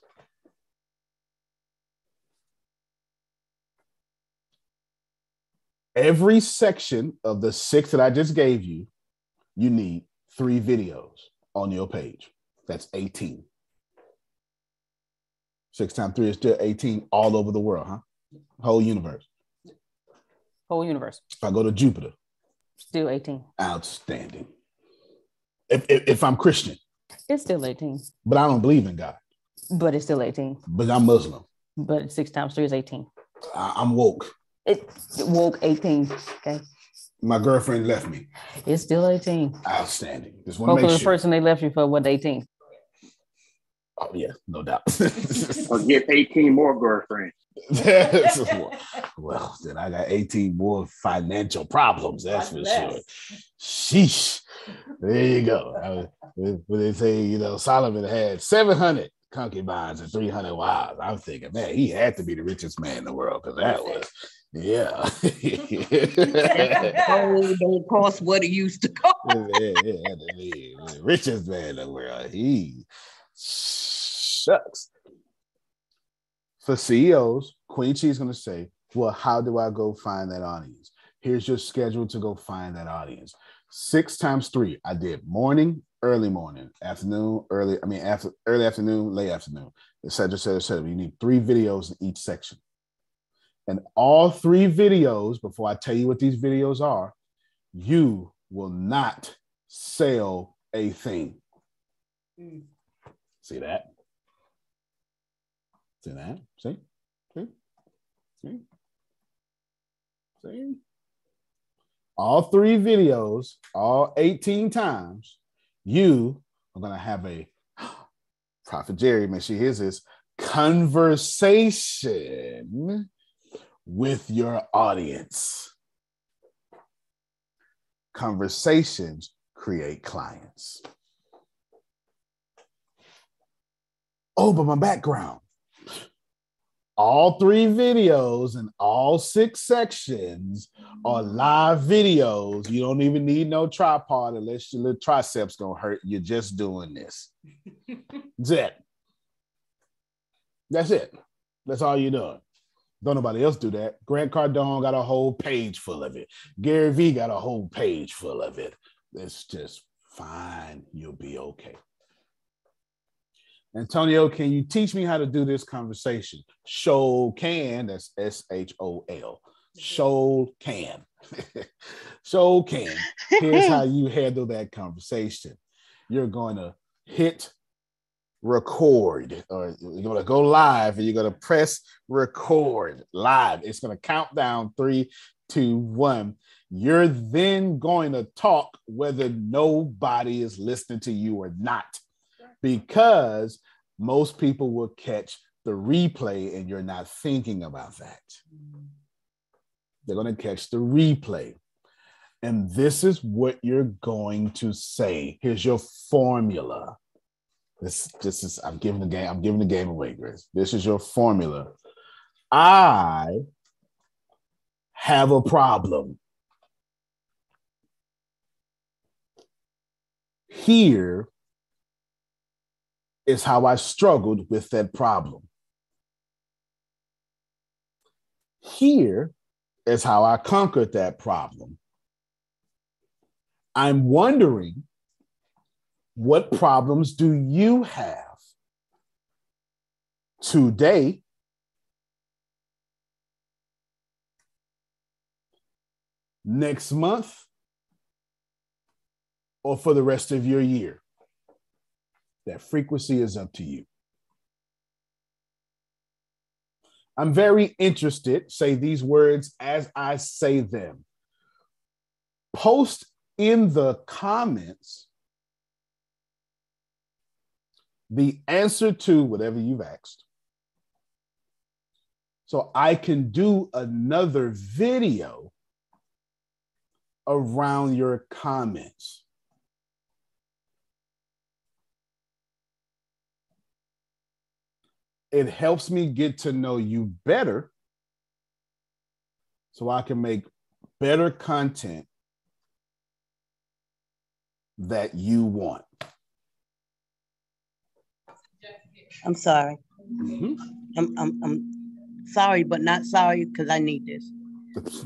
Every section of the six that I just gave you, you need three videos on your page. That's 18. Six times three is still 18 all over the world, huh? Whole universe. Whole universe. If I go to Jupiter, Still 18. outstanding. If, if, if I'm Christian, It's still 18. but I don't believe in God, But it's still 18. but I'm Muslim, But six times three is 18. I, I'm woke. It, woke 18. Okay. My girlfriend left me. It's still 18. Outstanding. Just want to Hopefully make the person they left you for what 18. Oh yeah, no doubt. Or get 18 more girlfriends. <laughs> well, then I got 18 more financial problems. That's for sure. Sheesh. There you go. When they say, you know, Solomon had 700 concubines and 300 wives, I'm thinking, man, he had to be the richest man in the world because that was, yeah. <laughs> <laughs> oh, don't cost what it used to cost. yeah, yeah, the, the richest man in the world. He shucks. For CEOs, Queen Chi is going to say, Well, how do I go find that audience? Here's your schedule to go find that audience. Six times three. I did morning, early morning, afternoon, early, I mean, after early afternoon, late afternoon, et cetera, et cetera, et cetera. You need three videos in each section. And all three videos, before I tell you what these videos are, you will not sell a thing. Hmm. See that? That? See? See? See? See? All three videos, all 18 times, you are going to have a <gasps> Prophet Jerry, make sure he hears this conversation with your audience. Conversations create clients. Oh, but my background. All three videos and all six sections are live videos. You don't even need no tripod unless your little triceps gonna hurt. You're just doing this. <laughs> That's it. That's it. That's all you're doing. Don't nobody else do that. Grant Cardone got a whole page full of it. Gary Vee got a whole page full of it. It's just fine. You'll be okay. Antonio, can you teach me how to do this conversation? Show can, that's S H O L. Mm-hmm. Show can. <laughs> Show can. Here's how <laughs> you handle that conversation. You're going to hit record, or you're going to go live and you're going to press record live. It's going to count down three, two, one. You're then going to talk whether nobody is listening to you or not because most people will catch the replay and you're not thinking about that. They're going to catch the replay. And this is what you're going to say. Here's your formula. This, this is I'm giving the game, I'm giving the game away, Grace. This is your formula. I have a problem. Here is how I struggled with that problem. Here is how I conquered that problem. I'm wondering what problems do you have today? Next month, or for the rest of your year? That frequency is up to you. I'm very interested, say these words as I say them. Post in the comments the answer to whatever you've asked. So I can do another video around your comments. It helps me get to know you better so I can make better content that you want. I'm sorry. Mm-hmm. I'm, I'm, I'm sorry, but not sorry because I need this.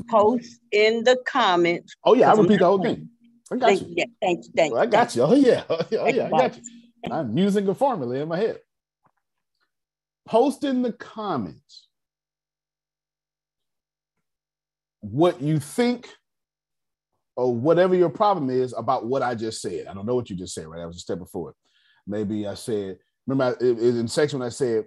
Post in the comments. Oh yeah, I repeat the whole thing. I got thank, you. Yeah, thank you. Thank you. I got you. Oh yeah. <laughs> Oh yeah. I got you. I'm using a formula in my head. Post in the comments what you think or whatever your problem is about what I just said. I don't know what you just said, right? I was a step before. Maybe I said, remember I, in section when I said,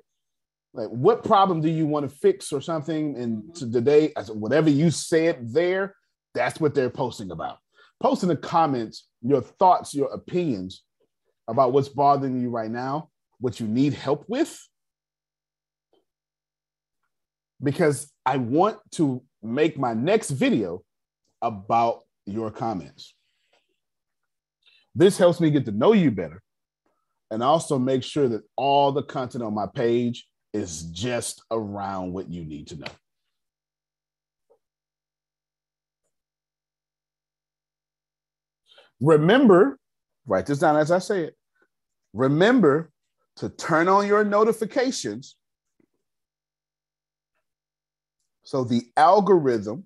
like, what problem do you want to fix or something? And today, I said, whatever you said there, that's what they're posting about. Post in the comments your thoughts, your opinions about what's bothering you right now, what you need help with. Because I want to make my next video about your comments. This helps me get to know you better and also make sure that all the content on my page is just around what you need to know. Remember, write this down as I say it. Remember to turn on your notifications so the algorithm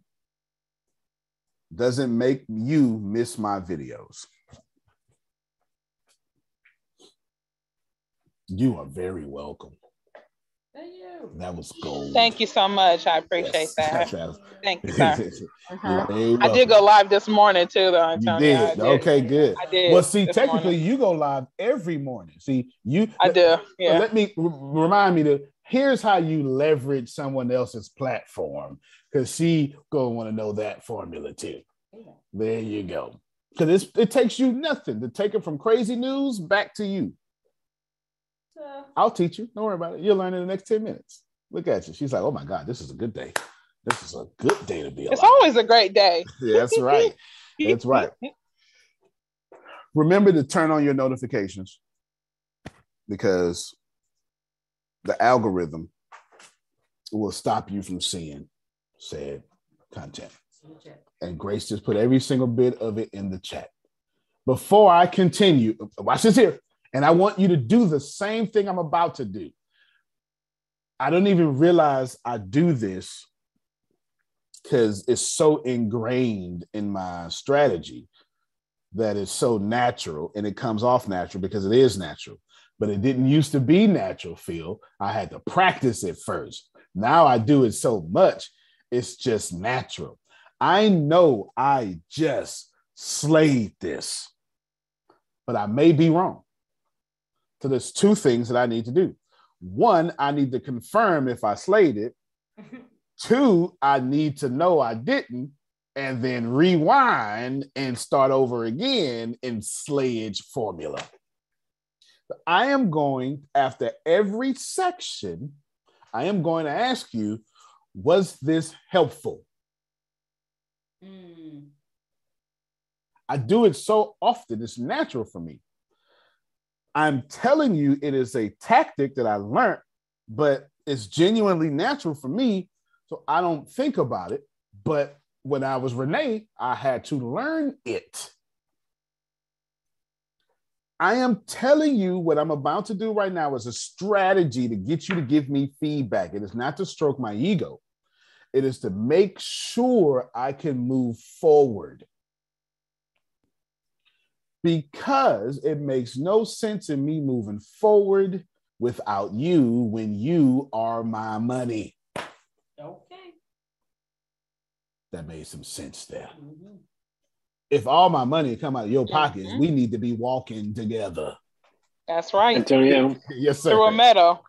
doesn't make you miss my videos. You are very welcome. Thank you. That was gold. Thank you so much. I appreciate Yes, <laughs> that. that Thank you, <laughs> sir. You're uh-huh. very I did go live this morning too, though. You did. Did. Okay, good. I did Well, see, technically, morning. you go live every morning. See, you. I do, yeah. let me remind me to. Here's how you leverage someone else's platform, because she gonna want to know that formula too. There you go. Because it takes you nothing to take it from crazy news back to you. I'll teach you. Don't worry about it. You'll learn in the next 10 minutes. Look at you. She's like, oh my God, this is a good day. This is a good day to be alive. It's always a great day. <laughs> Yeah, that's right. That's right. <laughs> Remember to turn on your notifications because the algorithm will stop you from seeing said content. And Grace just put every single bit of it in the chat. Before I continue, watch this here. And I want you to do the same thing I'm about to do. I don't even realize I do this because it's so ingrained in my strategy that it's so natural and it comes off natural because it is natural. But it didn't used to be natural, Phil. I had to practice it first. Now I do it so much, it's just natural. I know I just slayed this, but I may be wrong. So there's two things that I need to do. One, I need to confirm if I slayed it. <laughs> Two, I need to know I didn't, and then rewind and start over again in slayage formula. I am going after every section, I am going to ask you, was this helpful? Hmm. I do it so often, it's natural for me. I'm telling you, it is a tactic that I learned, but it's genuinely natural for me. So I don't think about it. But when I was Renee, I had to learn it. I am telling you what I'm about to do right now is a strategy to get you to give me feedback. It is not to stroke my ego, it is to make sure I can move forward. Because it makes no sense in me moving forward without you when you are my money. Okay. That made some sense there. Mm-hmm. If all my money come out of your mm-hmm. pockets, we need to be walking together. That's right. Antonio. <laughs> yes, sir. Through a meadow.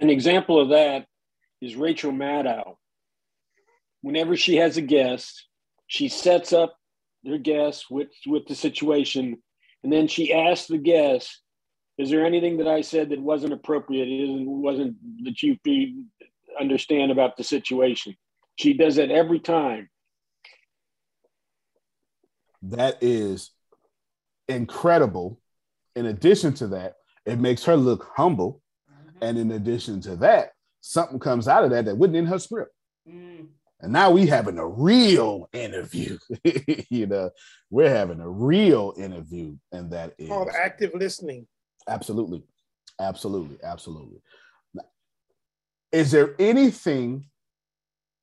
An example of that is Rachel Maddow. Whenever she has a guest, she sets up their guest with, with the situation, and then she asks the guest, "Is there anything that I said that wasn't appropriate? It wasn't that you understand about the situation?" She does that every time. That is incredible. In addition to that, it makes her look humble. And in addition to that, something comes out of that that wasn't in her script. Mm. And now we having a real interview. <laughs> you know, we're having a real interview, and that is called active listening. Absolutely, absolutely, absolutely. Is there anything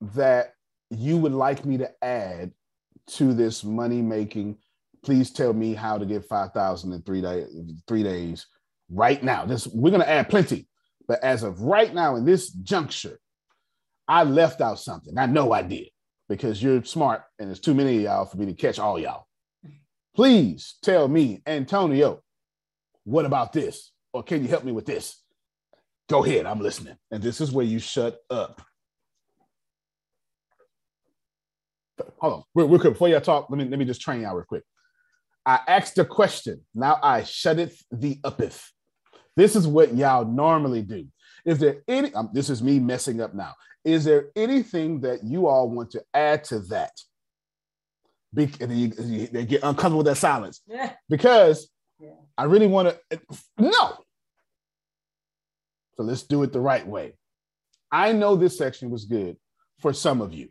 that you would like me to add to this money making? Please tell me how to get five thousand in three days. Three days right now. This we're gonna add plenty, but as of right now in this juncture, I left out something. I know I did because you're smart and there's too many of y'all for me to catch all y'all. Please tell me, Antonio, what about this? Or can you help me with this? Go ahead, I'm listening. And this is where you shut up. Hold on, real, real quick, before y'all talk, let me, let me just train y'all real quick. I asked a question, now I shut it the uppeth. This is what y'all normally do. Is there any, um, this is me messing up now. Is there anything that you all want to add to that? Be, and you, you, they get uncomfortable with that silence <laughs> yeah. because yeah. I really want to. No. So let's do it the right way. I know this section was good for some of you.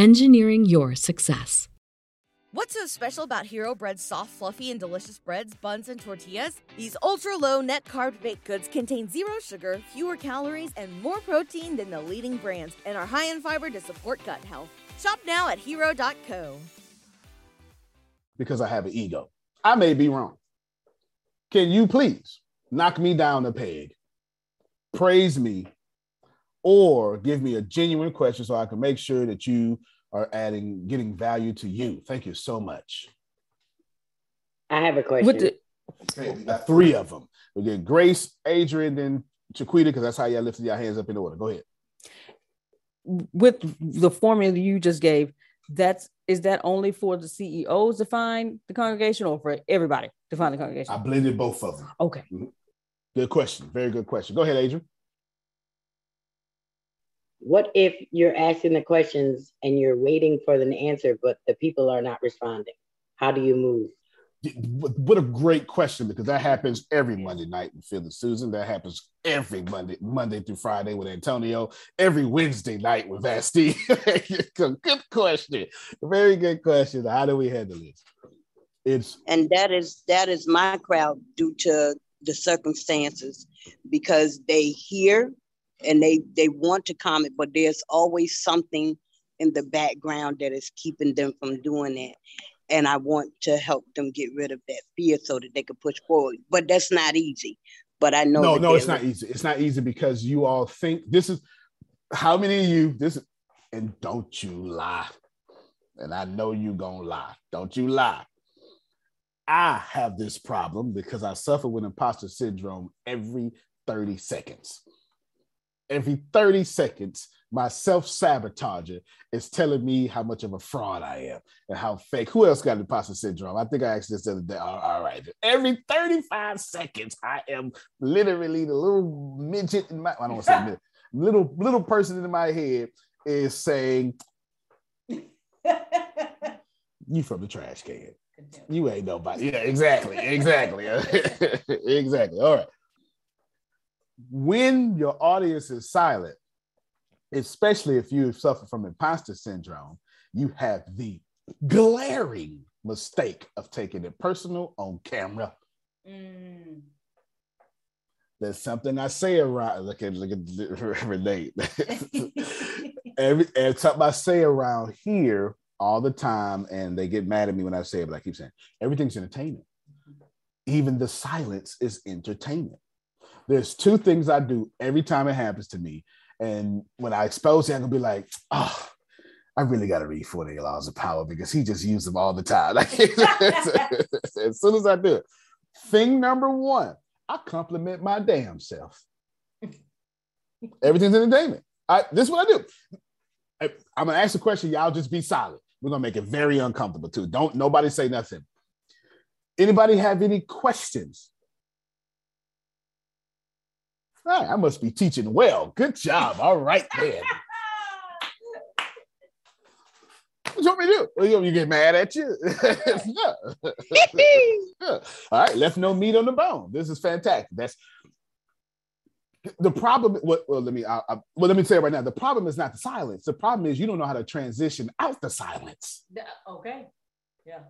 engineering your success. What's so special about Hero Bread's soft, fluffy, and delicious breads, buns, and tortillas? These ultra low net carb baked goods contain zero sugar, fewer calories, and more protein than the leading brands, and are high in fiber to support gut health. Shop now at hero.co. Because I have an ego. I may be wrong. Can you please knock me down a peg, praise me, or give me a genuine question so I can make sure that you are adding, getting value to you. Thank you so much. I have a question. The- okay, we got three of them. We get Grace, Adrian, then Chiquita, because that's how y'all lifted your hands up in order. Go ahead. With the formula you just gave, that's is that only for the CEOs to find the congregation or for everybody to find the congregation? I blended both of them. Okay. Mm-hmm. Good question. Very good question. Go ahead, Adrian what if you're asking the questions and you're waiting for an answer, but the people are not responding? How do you move? What a great question because that happens every Monday night with Phil and Susan. That happens every Monday, Monday through Friday with Antonio. Every Wednesday night with Vasti. <laughs> good question. Very good question. How do we handle this? It's and that is that is my crowd due to the circumstances because they hear and they they want to comment but there's always something in the background that is keeping them from doing that. And i want to help them get rid of that fear so that they can push forward. But that's not easy. But i know no no it's not easy. It's not easy because you all think this is how many of you this and don't you lie. And i know you gonna lie. Don't you lie. I have this problem because i suffer with imposter syndrome every 30 seconds every 30 seconds, my self sabotager is telling me how much of a fraud I am and how fake. Who else got imposter syndrome? I think I asked this the other day. all, all right. Every 35 seconds, I am literally the little midget in my, I don't want to say midget, <laughs> little, little person in my head is saying, You from the trash can. You ain't nobody. Yeah, exactly. Exactly. <laughs> exactly. All right when your audience is silent, especially if you suffer from imposter syndrome, you have the glaring mistake of taking it personal on camera. Mm. There's something I say around. Look at look at <laughs> Renee. <laughs> every, every something I say around here all the time, and they get mad at me when I say it. But I keep saying everything's entertainment. Even the silence is entertainment. There's two things I do every time it happens to me, and when I expose it, I'm gonna be like, oh. I really got to read 48 Laws of Power because he just used them all the time. <laughs> as soon as I do it. Thing number one, I compliment my damn self. Everything's entertainment. I, this is what I do. I, I'm gonna ask a question. Y'all just be silent. We're gonna make it very uncomfortable too. Don't nobody say nothing. Anybody have any questions? Right, I must be teaching well. Good job. All right, <laughs> then. What you want me to do? You, you get mad at you? <laughs> yeah. <laughs> yeah. All right, left no meat on the bone. This is fantastic. That's the problem. Well, well let me. I, I, well, let me say it right now. The problem is not the silence. The problem is you don't know how to transition out the silence. Okay. Yeah.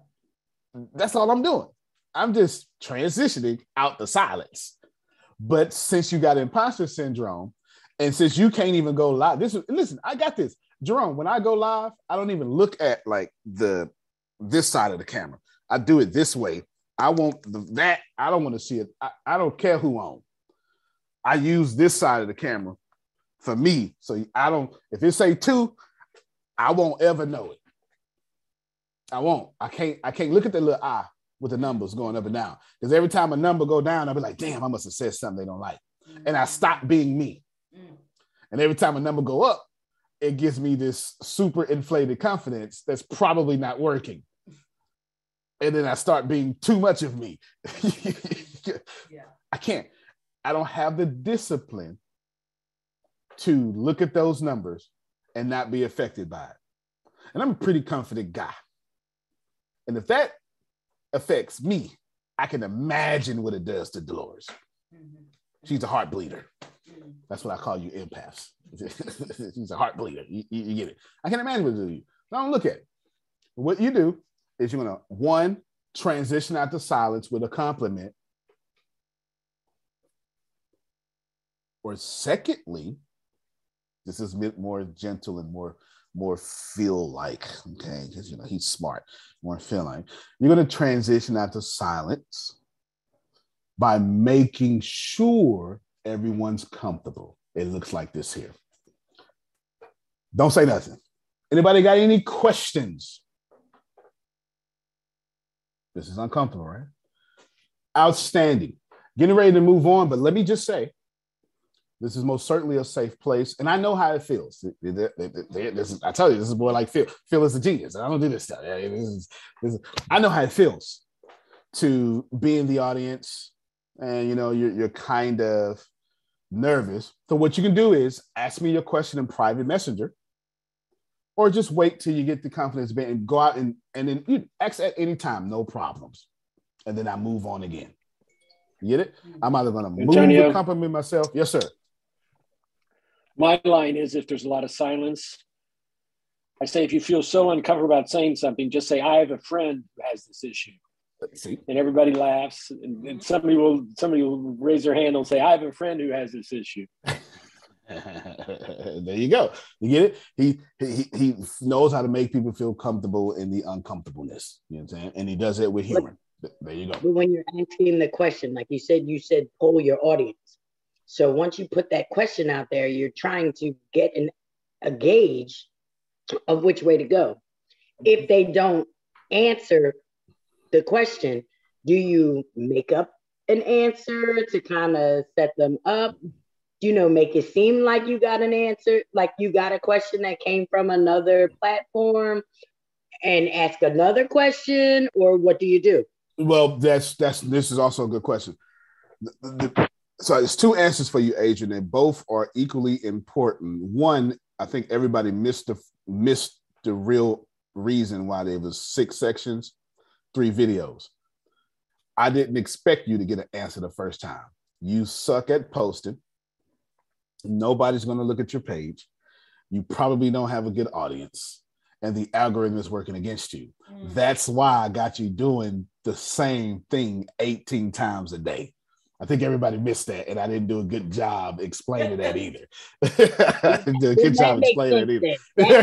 That's all I'm doing. I'm just transitioning out the silence. But since you got imposter syndrome, and since you can't even go live, this is listen. I got this. Jerome, when I go live, I don't even look at like the this side of the camera. I do it this way. I want the, that. I don't want to see it. I, I don't care who on. I use this side of the camera for me. So I don't. If it say two, I won't ever know it. I won't. I can't. I can't look at the little eye with the numbers going up and down. Because every time a number go down, I'll be like, damn, I must have said something they don't like. Mm-hmm. And I stop being me. Mm-hmm. And every time a number go up, it gives me this super inflated confidence that's probably not working. And then I start being too much of me. <laughs> yeah. I can't. I don't have the discipline to look at those numbers and not be affected by it. And I'm a pretty confident guy. And if that affects me, I can imagine what it does to Dolores. Mm-hmm. She's a heart bleeder. Mm-hmm. That's what I call you empaths. <laughs> She's a heart bleeder. You, you, you, get it. I can imagine what to do you. Don't look at it. What you do is you're gonna one transition out to silence with a compliment, or secondly, this is a bit more gentle and more more feel like okay because you know he's smart more feel like you're going to transition out to silence by making sure everyone's comfortable it looks like this here. Don't say nothing. Anybody got any questions? This is uncomfortable, right? Outstanding. Getting ready to move on, but let me just say, this is most certainly a safe place, and I know how it feels. This is, I tell you, this is more like Phil. Phil is a genius. I don't do this stuff. This is, this is, I know how it feels to be in the audience, and you know, you're, you're kind of nervous. So what you can do is ask me your question in private messenger, or just wait till you get the confidence and go out and and then you ask at any time, no problems, and then I move on again. You get it? Mm-hmm. I'm either going to move Antonio, the compliment myself. Yes, sir. My line is if there's a lot of silence, I say if you feel so uncomfortable about saying something, just say I have a friend who has this issue. See? And everybody laughs, and, and, somebody will somebody will raise their hand and say, "I have a friend who has this issue." <laughs> there you go. You get it? He, he he knows how to make people feel comfortable in the uncomfortableness. You know what I'm saying? And he does it with humor. But, there you go. But when you're asking the question, like you said, you said poll your audience. So once you put that question out there, you're trying to get an, a gauge of which way to go. If they don't answer the question do you make up an answer to kind of set them up? You know make it seem like you got an answer like you got a question that came from another platform and ask another question or what do you do? Well that's that's this is also a good question. The, the, so it's two answers for you adrian and both are equally important one i think everybody missed the missed the real reason why there was six sections three videos. I didn't expect you to get an answer the first time. You suck at posting. Nobody's going to look at your page. You probably don't have a good audience. and the algorithm is working against you. Mm. That's why I got you doing the same thing 18 times a day. I think everybody missed that, and I didn't do a good job explaining that either. <laughs> <laughs> I didn't do a good job explaining it sense either. That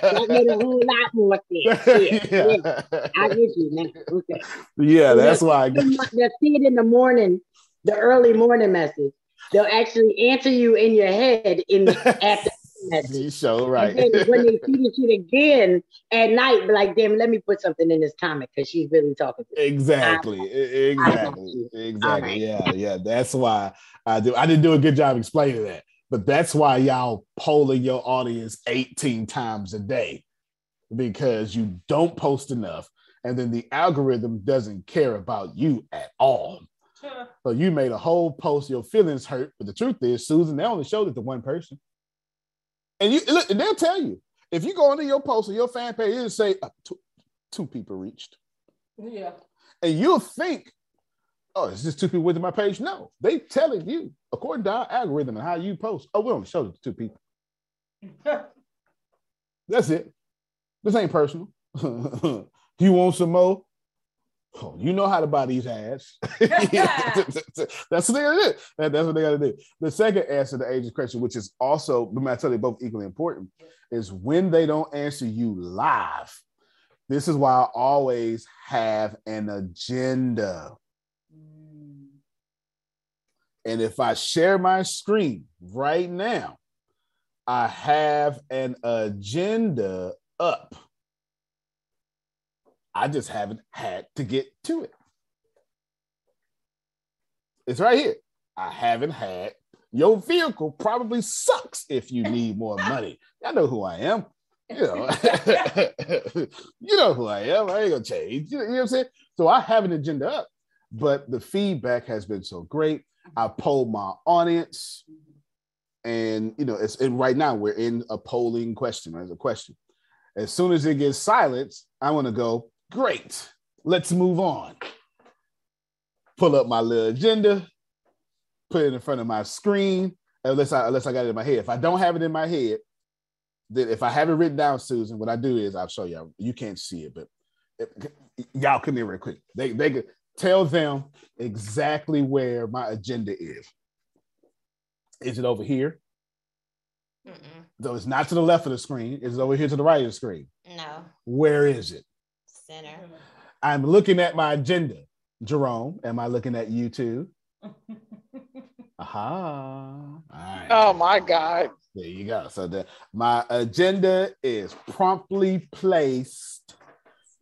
<laughs> that made a whole lot more sense. Yeah, Yeah. yeah. I get you now. Okay. Yeah, that's they'll- why I got They'll see it in the morning, the early morning message. They'll actually answer you in your head in the afternoon message. you show right. And then <laughs> when they see the shit again at night, be like, damn, let me put something in this comment because she's really talking to me. Exactly. Exactly. Exactly. Yeah. Yeah. That's why I do. I didn't do a good job explaining that, but that's why y'all polling your audience 18 times a day because you don't post enough. And then the algorithm doesn't care about you at all. So you made a whole post, your feelings hurt. But the truth is, Susan, they only showed it to one person. And you look, they'll tell you if you go into your post or your fan page, it'll say uh, two, two people reached Yeah. and you'll think, oh, it's just two people with my page. No, they telling you according to our algorithm and how you post. Oh, we only showed it to two people. <laughs> That's it. This ain't personal. <laughs> you want some more? Oh, you know how to buy these ads. <laughs> <laughs> that's what they gotta do. That- That's what they gotta do. The second answer to Asia's question, which is also, but I tell you both equally important, is when they don't answer you live. This is why I always have an agenda. Mm. And if I share my screen right now, I have an agenda up. I just haven't had to get to it. It's right here. I haven't had. Your vehicle probably sucks if you need more <laughs> money. I know who I am. You know, <laughs> <laughs> you know who I am. I ain't gonna change. You know, you know what I'm saying? So I have an agenda up, but the feedback has been so great. I polled my audience, and you know, it's and right now we're in a polling question. There's a question. As soon as it gets silence, I want to go. Great. Let's move on. Pull up my little agenda, put it in front of my screen. Unless I unless I got it in my head. If I don't have it in my head, then if I have it written down, Susan, what I do is I'll show y'all. You can't see it, but it- y'all come in real quick. They they could tell them exactly where my agenda is. Is it over here? So it's not to the left of the screen. It's over here to the right of the screen. No. Where is it? Center. <laughs> I'm looking at my agenda. Jerome, am I looking at you too? <laughs> Aha. All right. Oh my God. There you go. So the my agenda is promptly placed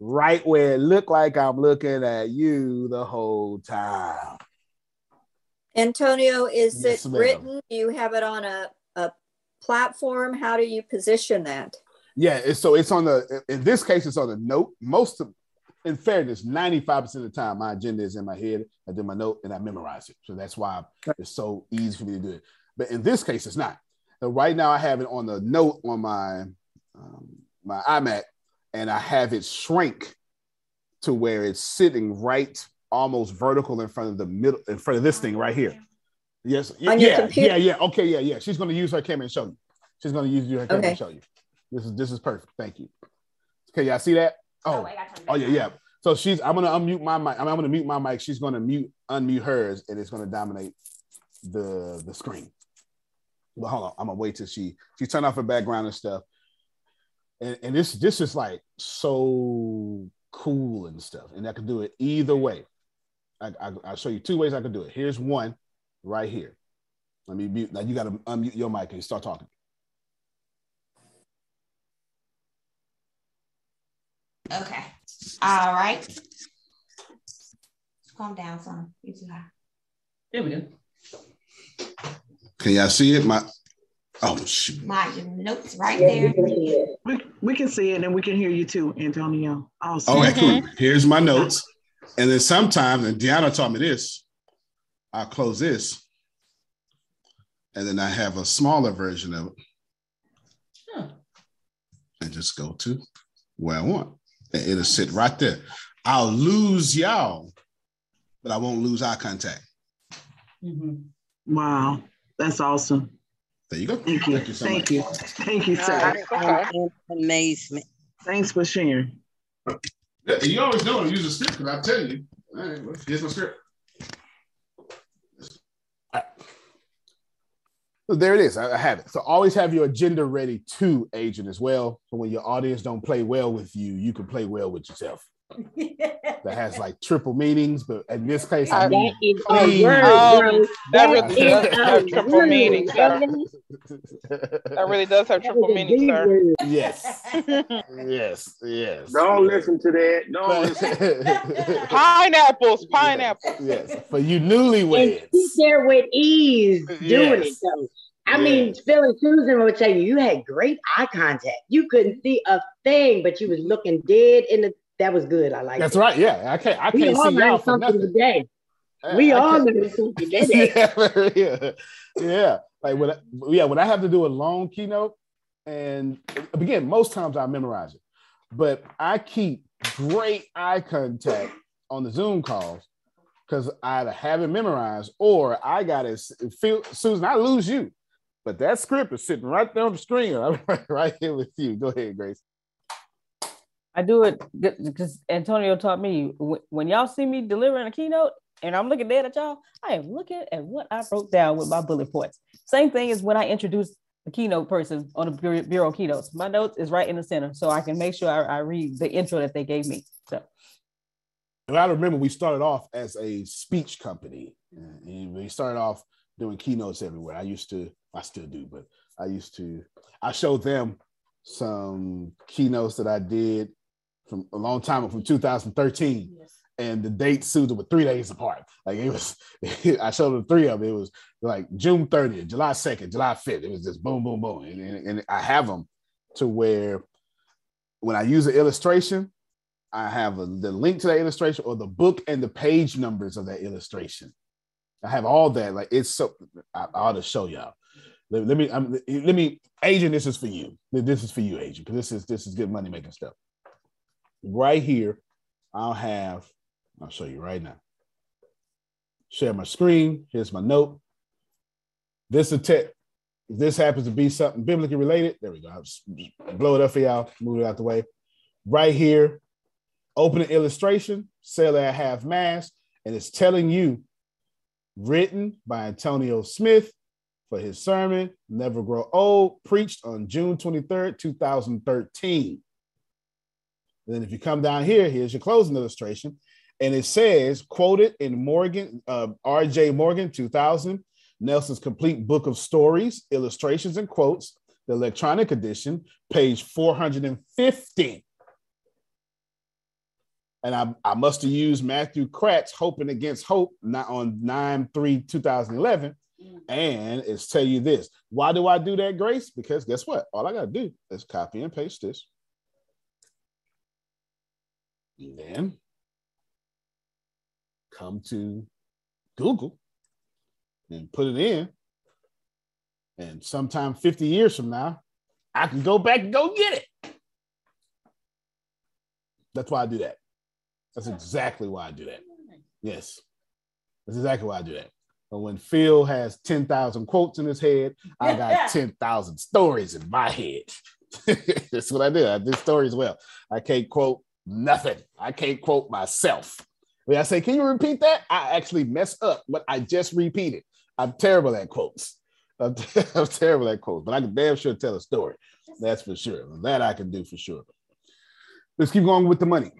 right where it looked like I'm looking at you the whole time. Antonio, is Yes, it ma'am. written? Do you have it on a, a platform? How do you position that? Yeah, it's, so it's on the in this case, it's on the note. Most of in fairness, 95% of the time my agenda is in my head. I do my note and I memorize it. So that's why it's so easy for me to do it. But in this case, it's not. So right now I have it on the note on my um, my iMac, and I have it shrink to where it's sitting right almost vertical in front of the middle in front of this thing right here. Yes. Your yeah, yeah, yeah. Okay, yeah, yeah. She's gonna use her camera and show you. She's gonna use her camera Okay. and show you. This is this is perfect. Thank you. Okay, y'all see that? Oh, oh, oh yeah, yeah. So she's I'm gonna unmute my mic. I'm, I'm gonna mute my mic. She's gonna mute, unmute hers, and it's gonna dominate the the screen. But hold on, I'm gonna wait till she she turn off her background and stuff. And, and this this is like so cool and stuff. And I can do it either way. I, I, I'll show you two ways I can do it. Here's one right here. Let me mute. Now you got to unmute your mic and start talking. Okay. All right. Calm down, son. You too high. There we go. Can y'all see it? My oh shoot. My notes right there. we can see it. We, we can see it and we can hear you too, Antonio. Oh, awesome. Okay, cool. Here's my notes. And then sometimes, and Deanna taught me this, I'll close this. And then I have a smaller version of it. And just go to where I want. And it'll sit right there. I'll lose y'all, but I won't lose eye contact. Mm-hmm. Wow, that's awesome. There you go. Thank you. Thank you so Thank much. you. Thank you, sir. Um, amazement. Thanks for sharing. You always know to use a script because I tell you. All right, well, here's my script. All right. So there it is. I have it. So always have your agenda ready to agent as well. So when your audience don't play well with you, you can play well with yourself. That has like <laughs> triple meanings, but in this case, I mean, That is a word, Um, that That really is does a have triple word, meanings, sir. That really does have triple is a meaning, sir. word. Yes, yes, yes. Don't listen to that. Don't listen. <laughs> Pineapples, pineapples. yes, for you And newlyweds. sit there with ease doing it Yes. though. I mean, Phil and Susan would tell you you had great eye contact. You couldn't see a thing, but you was looking dead in the. That was good. I like. That's it. right. Yeah, I can't. I We can't see y'all for something nothing. today. I- We I all learned something <laughs> today. yeah, yeah, yeah. Like when, I, yeah, when I have to do a long keynote, and again, most times I memorize it, but I keep great eye contact on the Zoom calls because I either have it memorized or I got it. Feel Susan, I lose you, but that script is sitting right there on the screen. <laughs> I'm right here with you. Go ahead, Grace. I do it because Antonio taught me when, y'all see me delivering a keynote and I'm looking dead at y'all, I am looking at what I wrote down with my bullet points. Same thing as when I introduce the keynote person on bureau, bureau keynotes. My notes is right in the center, so I can make sure I, I read the intro that they gave me. So And I remember we started off as a speech company. And we started off doing keynotes everywhere. I used to, I still do, but I used to, I showed them some keynotes that I did from a long time from 2013. And the dates suited were three days apart. Like it was, <laughs> I showed them three of them. It was like June 30th, July 2nd, July 5th. It was just boom, boom, boom. And, and, and I have them to where when I use an illustration, I have a, the link to that illustration or the book and the page numbers of that illustration. I have all that. Like it's so. I, I ought to show y'all. Let, let me. I'm, let me. Agent, this is for you. This is for you, agent, because this is this is good money making stuff. Right here, I'll have. I'll show you right now. Share my screen. Here's my note. This is tech. If this happens to be something biblically related, there we go. I'll blow it up for y'all. Move it out the way. Right here, open an illustration, sell at half mass, and it's telling you, written by Antonio Smith for his sermon, Never Grow Old, preached on June 23rd, 2013. And then if you come down here, here's your closing illustration. And it says, quoted in Morgan, uh, R.J. Morgan, 2000, Nelson's complete book of stories, illustrations, and quotes, the electronic edition, page 450 and I, I must have used Matthew Kratz, Hoping Against Hope, not on 9 3 2011. And it's tell you this. Why do I do that, Grace? Because guess what? All I got to do is copy and paste this. And then come to Google and put it in. And sometime 50 years from now, I can go back and go get it. That's why I do that. That's exactly why I do that. Yes. That's exactly why I do that. But when Phil has 10,000 quotes in his head, I got <laughs> 10,000 stories in my head. <laughs> That's what I do. I do stories well. I can't quote nothing. I can't quote myself. When I say, can you repeat that? I actually mess up what I just repeated. I'm terrible at quotes. I'm, <laughs> I'm terrible at quotes, but I can damn sure tell a story. That's for sure. That I can do for sure. Let's keep going with the money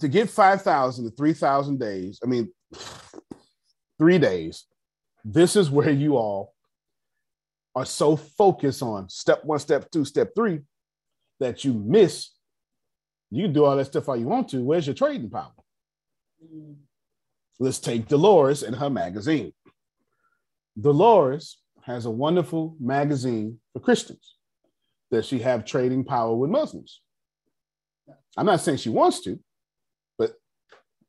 to get 5,000 to 3,000 days, I mean, <sighs> three days, this is where you all are so focused on step one, step two, step three that you miss. You can do all that stuff all you want to. Where's your trading power? Mm. Let's take Dolores and her magazine. Dolores has a wonderful magazine for Christians that she have trading power with Muslims. I'm not saying she wants to, but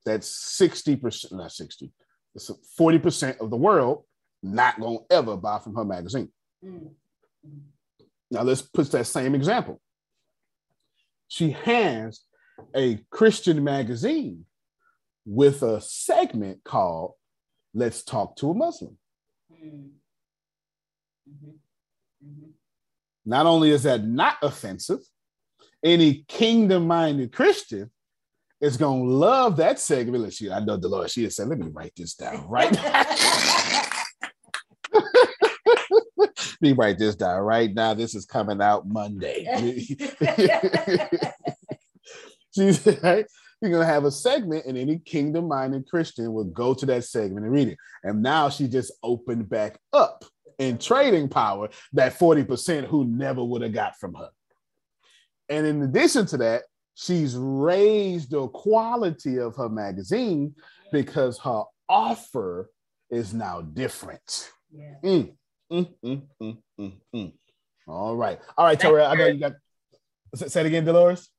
that's 60%, not 60, it's 40% of the world not gonna ever buy from her magazine. Mm. Now let's put that same example. She has a Christian magazine with a segment called Let's Talk to a Muslim. Mm. Not only is that not offensive, any kingdom minded Christian is going to love that segment. Let's I know Dolores, she has said, let me write this down right <laughs> <laughs> me write this down right now. This is coming out Monday. <laughs> <laughs> She's right. You're gonna have a segment, and any kingdom-minded Christian will go to that segment and read it. And now she just opened back up in trading power that 40% who never would have got from her. And in addition to that, she's raised the quality of her magazine because her offer is now different. Yeah. Mm, mm, mm, mm, mm, mm. All right. All right, Terrell. I know you got say it again, Dolores.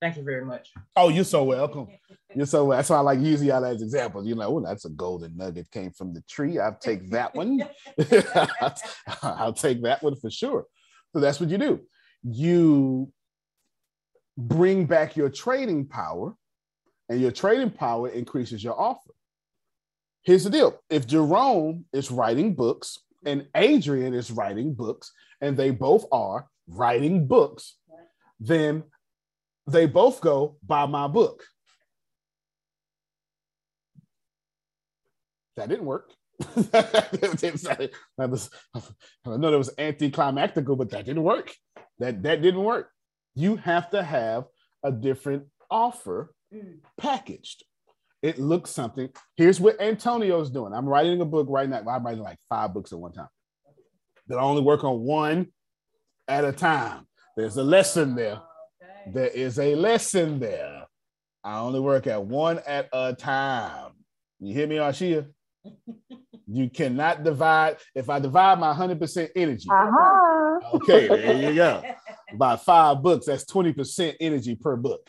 Thank you very much. Oh, you're so welcome. <laughs> You're so well. That's why I like using y'all as examples. You're like, oh, that's a golden nugget came from the tree. I'll take that one. <laughs> <laughs> I'll take that one for sure. So that's what you do. You bring back your trading power, and your trading power increases your offer. Here's the deal if Jerome is writing books and Adrian is writing books, and they both are writing books, then they both go buy my book. That didn't work. <laughs> that was, I know that was anticlimactical, but that didn't work. That that didn't work. You have to have a different offer mm. packaged. It looks something. Here's what Antonio's doing. I'm writing a book right now. I'm writing like five books at one time. That I only work on one at a time. There's a lesson there. There is a lesson there. I only work at one at a time. You hear me, Arshia? <laughs> you cannot divide. If I divide my 100% energy, uh-huh. okay, there you go. <laughs> About five books, that's 20% energy per book.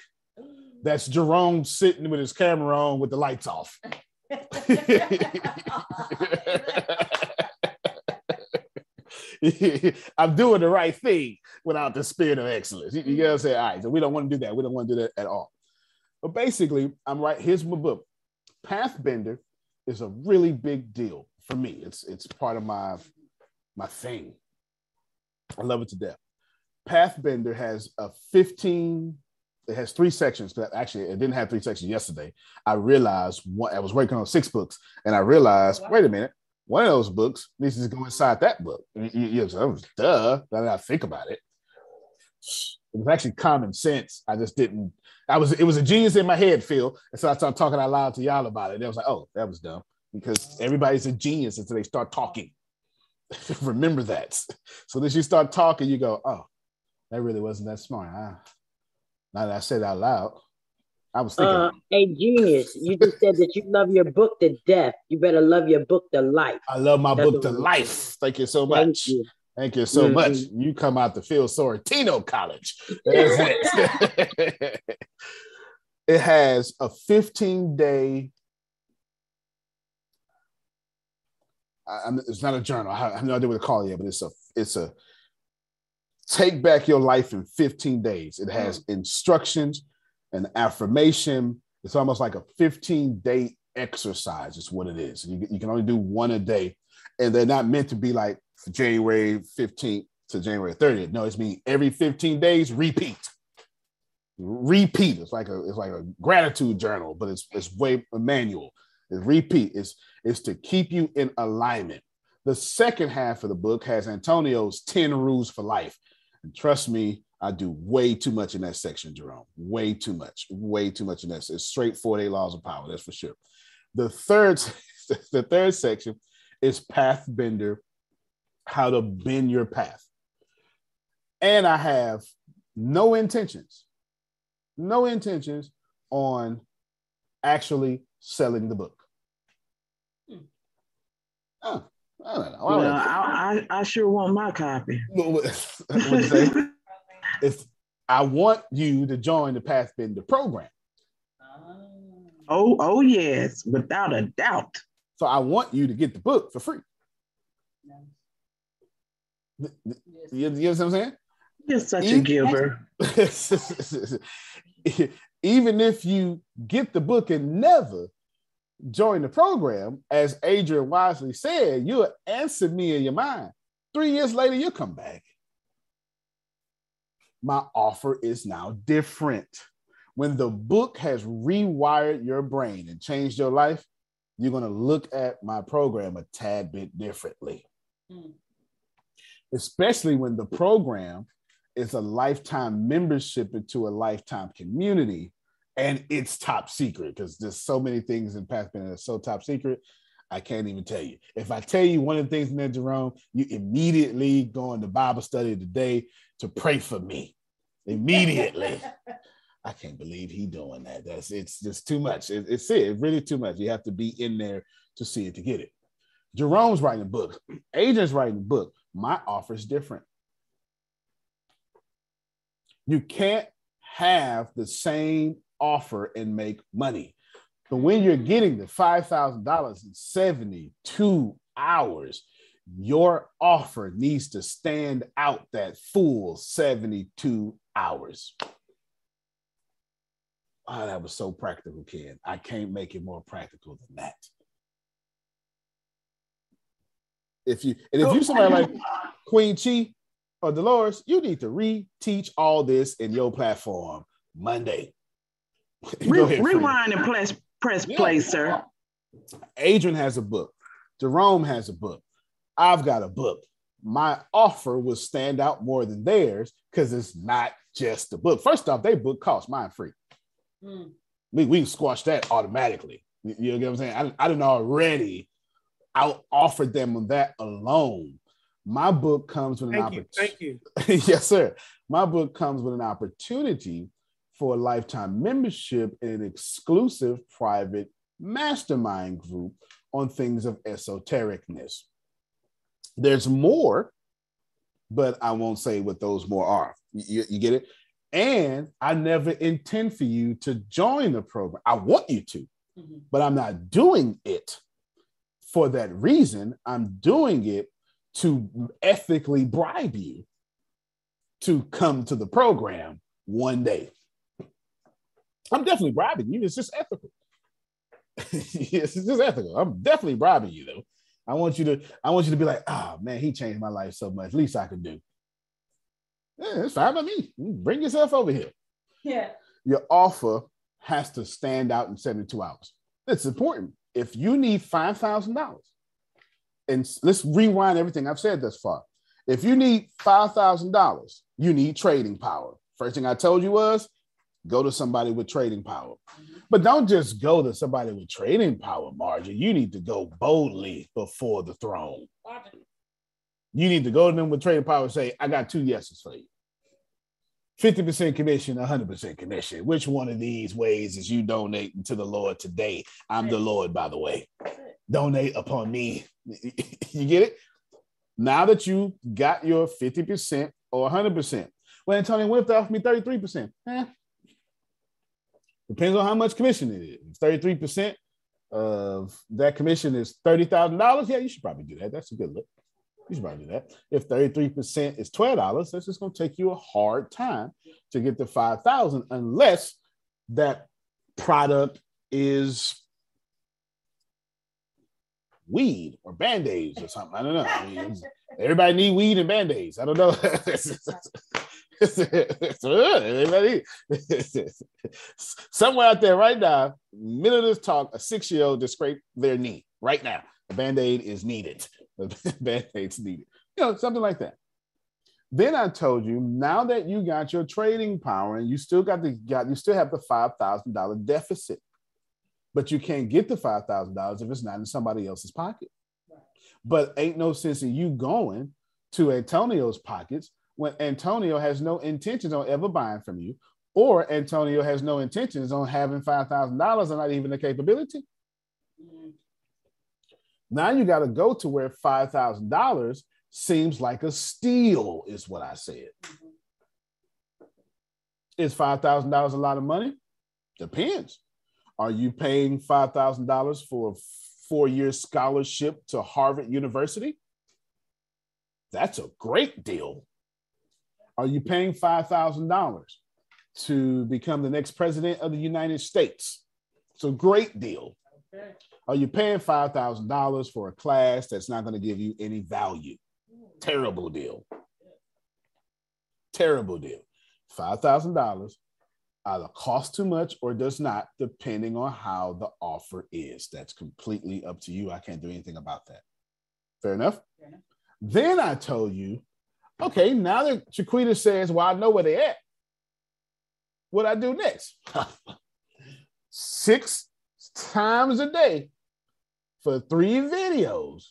That's Jerome sitting with his camera on with the lights off. <laughs> <laughs> I'm doing the right thing without the spirit of excellence. You, you know what I'm saying? All right, so we don't want to do that. We don't want to do that at all. But basically, I'm right. Here's my book. Pathbender is a really big deal for me. It's it's part of my my thing. I love it to death. Pathbender has a 15 it has three sections. But actually, it didn't have three sections yesterday. I realized what I was working on six books, and I realized, wait a minute, one of those books needs to go inside that book. Yes, that was duh. Now I think about it, it was actually common sense. I just didn't. I was. It was a genius in my head, Phil, and so I started talking out loud to y'all about it. And I was like, oh, that was dumb because everybody's a genius until they start talking. <laughs> Remember that. So then you start talking, you go, oh, that really wasn't that smart. Huh? Now that I said out loud. I was thinking. Uh, a genius. You just said that you love your book to death. You better love your book to life. I love my That's book to life. Thank you so much. Thank you. Thank you so mm-hmm. much. You come out to Phil Sorrentino College. it. <laughs> it has a 15 day. I, it's not a journal. I have no idea what to call it yet, but it's a it's a take back your life in 15 days. It has mm-hmm. instructions an affirmation. It's almost like a 15 day exercise, is what it is. You, you can only do one a day. And they're not meant to be like January 15th to January 30th. No, it's mean every 15 days, repeat. Repeat. It's like a it's like a gratitude journal, but it's it's way a manual. It's repeat. It's it's to keep you in alignment. The second half of the book has Antonio's 10 rules for life. And trust me, I do way too much in that section, Jerome. Way too much. Way too much in that. It's straight 48 laws of power. That's for sure. The third, <laughs> the third section is pathbender, how to bend your path. And I have no intentions, no intentions on actually selling the book. Oh, I don't know. Well, I, I, I, sure want my copy. <laughs> <laughs> If I want you to join the Pathbender program. Oh, oh yes, without a doubt. So I want you to get the book for free. You, you know what I'm saying? You're such even, a giver. <laughs> even if you get the book and never join the program, as Adrian wisely said, you'll answer me in your mind. Three years later, you'll come back. My offer is now different. When the book has rewired your brain and changed your life, you're going to look at my program a tad bit differently. Mm. Especially when the program is a lifetime membership into a lifetime community and it's top secret because there's so many things in Pathfinder that are so top secret. I can't even tell you. If I tell you one of the things in there, Jerome, you immediately go into Bible study today to pray for me. Immediately. <laughs> I can't believe he doing that. That's it's just too much. It, it's it. It's really too much. You have to be in there to see it to get it. Jerome's writing a book. <clears throat> Agent's writing a book. My offer is different. You can't have the same offer and make money. But when you're getting the $5,000 in 72 hours, your offer needs to stand out that full 72 hours. Oh, that was so practical, Ken. I can't make it more practical than that. If you and if you somebody like Queen Chi or Dolores, you need to reteach all this in your platform Monday. Re- ahead, rewind and press press yeah. play, sir. Adrian has a book. Jerome has a book. I've got a book. My offer will stand out more than theirs because it's not just the book. First off, they book costs mine free. Mm. We we squash that automatically. You, you know what I'm saying? I, I didn't already out offered them on that alone. My book comes with an opportunity. Thank you. <laughs> yes, sir. My book comes with an opportunity for a lifetime membership in an exclusive private mastermind group on things of esotericness. There's more, but I won't say what those more are. You, you get it? And I never intend for you to join the program. I want you to, mm-hmm. but I'm not doing it for that reason. I'm doing it to ethically bribe you to come to the program one day. I'm definitely bribing you. It's just ethical. <laughs> yes, it's just ethical. I'm definitely bribing you though. I want you to, I want you to be like, oh man, he changed my life so much. Least I can do. Yeah, it's fine by me. Bring yourself over here. Yeah. Your offer has to stand out in 72 hours. It's important. If you need $5,000, and let's rewind everything I've said thus far. If you need $5,000, you need trading power. First thing I told you was go to somebody with trading power. But don't just go to somebody with trading power, Margie. You need to go boldly before the throne. You need to go to them with trading power and say, I got two yeses for you. 50% commission, 100% commission. Which one of these ways is you donating to the Lord today? I'm the Lord, by the way. Donate upon me. <laughs> you get it? Now that you got your 50% or 100%. Well, Antonio, they offer me 33%? Eh, Depends on how much commission it is. Thirty-three percent of that commission is thirty thousand dollars. Yeah, you should probably do that. That's a good look. You should probably do that. If thirty-three percent is twelve dollars, that's just going to take you a hard time to get to five thousand, unless that product is weed or band-aids or something. I don't know. I mean, everybody need weed and band-aids. I don't know. <laughs> <laughs> Somewhere out there right now, middle of this talk, a six-year-old just scraped their knee right now. A band-aid is needed. <laughs> A band-aid's needed. You know, something like that. Then I told you, now that you got your trading power and you still got the got you still have the five thousand dollar deficit, but you can't get the five thousand dollars if it's not in somebody else's pocket. But ain't no sense in you going to Antonio's pockets when Antonio has no intentions on ever buying from you, or Antonio has no intentions on having $5,000 and not even the capability. Mm-hmm. Now you got to go to where $5,000 seems like a steal, is what I said. Mm-hmm. Is $5,000 a lot of money? Depends. Are you paying $5,000 for a four year scholarship to Harvard University? That's a great deal. Are you paying $5,000 to become the next president of the United States? It's a great deal. Okay. Are you paying $5,000 for a class that's not going to give you any value? Terrible deal. Terrible deal. $5,000 either costs too much or does not, depending on how the offer is. That's completely up to you. I can't do anything about that. Fair enough? Fair enough. Then I told you, okay, now that Chiquita says, well, I know where they at, what I do next? <laughs> Six times a day for three videos,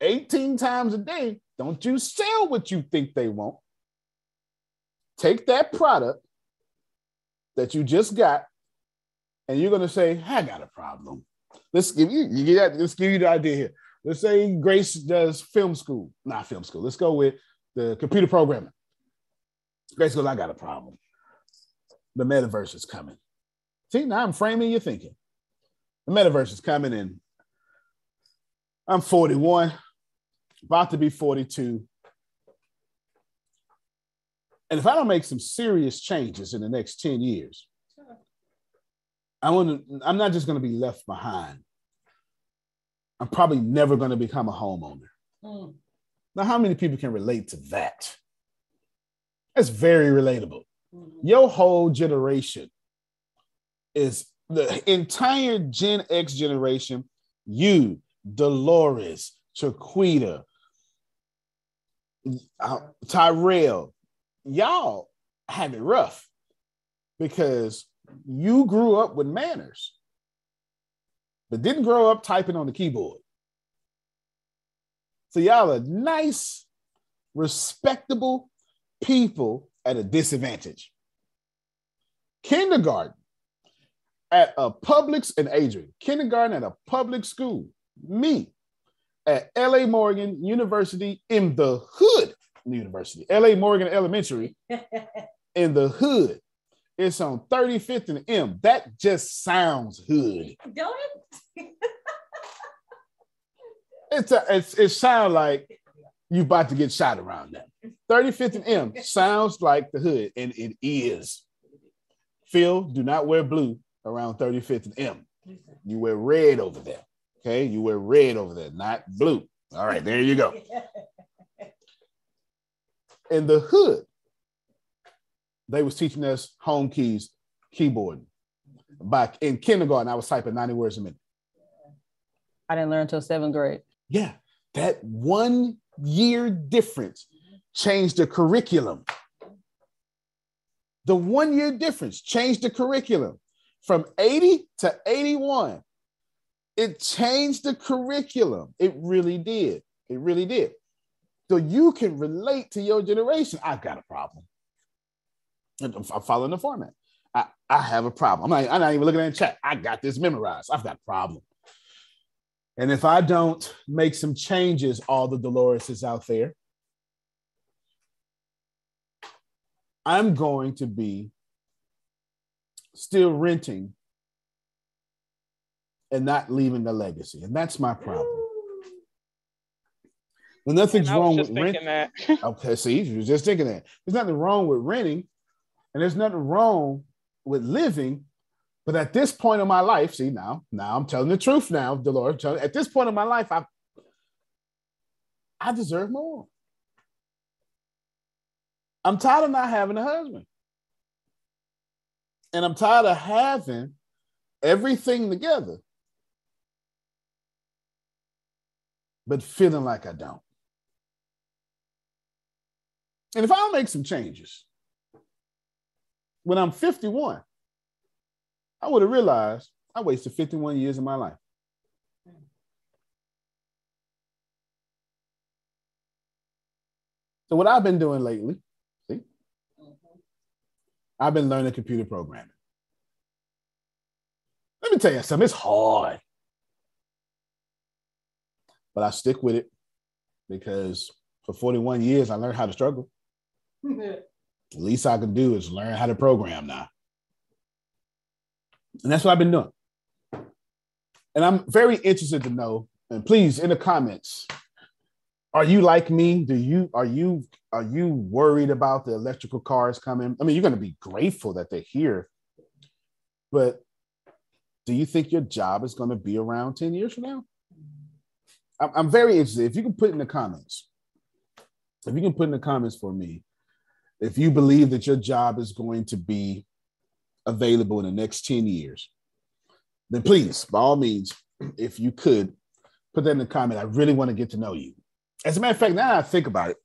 18 times a day. Don't you sell what you think they want. Take that product that you just got, and you're going to say, I got a problem. Let's give you, you get let's give you the idea here. Let's say Grace does film school, not film school. Let's go with the computer programming. Goes, I got a problem. The metaverse is coming. See, now I'm framing your thinking. The metaverse is coming in. I'm 41, about to be 42. And if I don't make some serious changes in the next 10 years, I want to, I'm not just going to be left behind. I'm probably never going to become a homeowner. Mm. Now, how many people can relate to that? That's very relatable. Mm-hmm. Your whole generation is the entire Gen X generation, you, Dolores, Chiquita, uh, Tyrell, y'all have it rough because you grew up with manners, but didn't grow up typing on the keyboard. So y'all are nice, respectable people at a disadvantage. Kindergarten at a public and Adrian, kindergarten at a public school, me at LA Morgan University in the hood University, LA Morgan Elementary <laughs> in the hood. It's on 35th and M. That just sounds hood. Don't it? <laughs> it's a, it's it sounds like you about to get shot around that. 35th and M sounds like the hood, and it is. Phil, do not wear blue around 35th and M. You wear red over there. Okay, you wear red over there, not blue. All right, there you go. In the hood, they was teaching us home keys, keyboard. Back in kindergarten, I was typing 90 words a minute. I didn't learn until seventh grade. Yeah, that one year difference changed the curriculum. The one year difference changed the curriculum from 80 to 81. It changed the curriculum. It really did. It really did. So you can relate to your generation. I've got a problem. I'm following the format. I, I have a problem. I'm not, I'm not even looking at the chat. I got this memorized. I've got a problem. And if I don't make some changes, all the Dolores is out there, I'm going to be still renting and not leaving a legacy. And that's my problem. Well, nothing's wrong with renting. That. <laughs> okay, see, you are just thinking that. There's nothing wrong with renting, and there's nothing wrong with living. But at this point in my life, see now, now I'm telling the truth now, Dolores. At this point in my life, I I deserve more. I'm tired of not having a husband. And I'm tired of having everything together, but feeling like I don't. And if I'll make some changes, when I'm 51, I would have realized I wasted 51 years of my life. So, what I've been doing lately see, I've been learning computer programming. Let me tell you something, it's hard. But I stick with it because for 41 years I learned how to struggle. <laughs> the least I can do is learn how to program now. And that's what I've been doing. And I'm very interested to know, and please in the comments, are you like me? Do you are you are you worried about the electrical cars coming? I mean, you're to be grateful that they're here, but do you think your job is to be around 10 years from now? I'm, I'm very interested. If you can put in the comments, if you can put in the comments for me, if you believe that your job is going to be available in the next 10 years, then please, by all means, if you could put that in the comment. I really want to get to know you. As a matter of fact, now I think about it,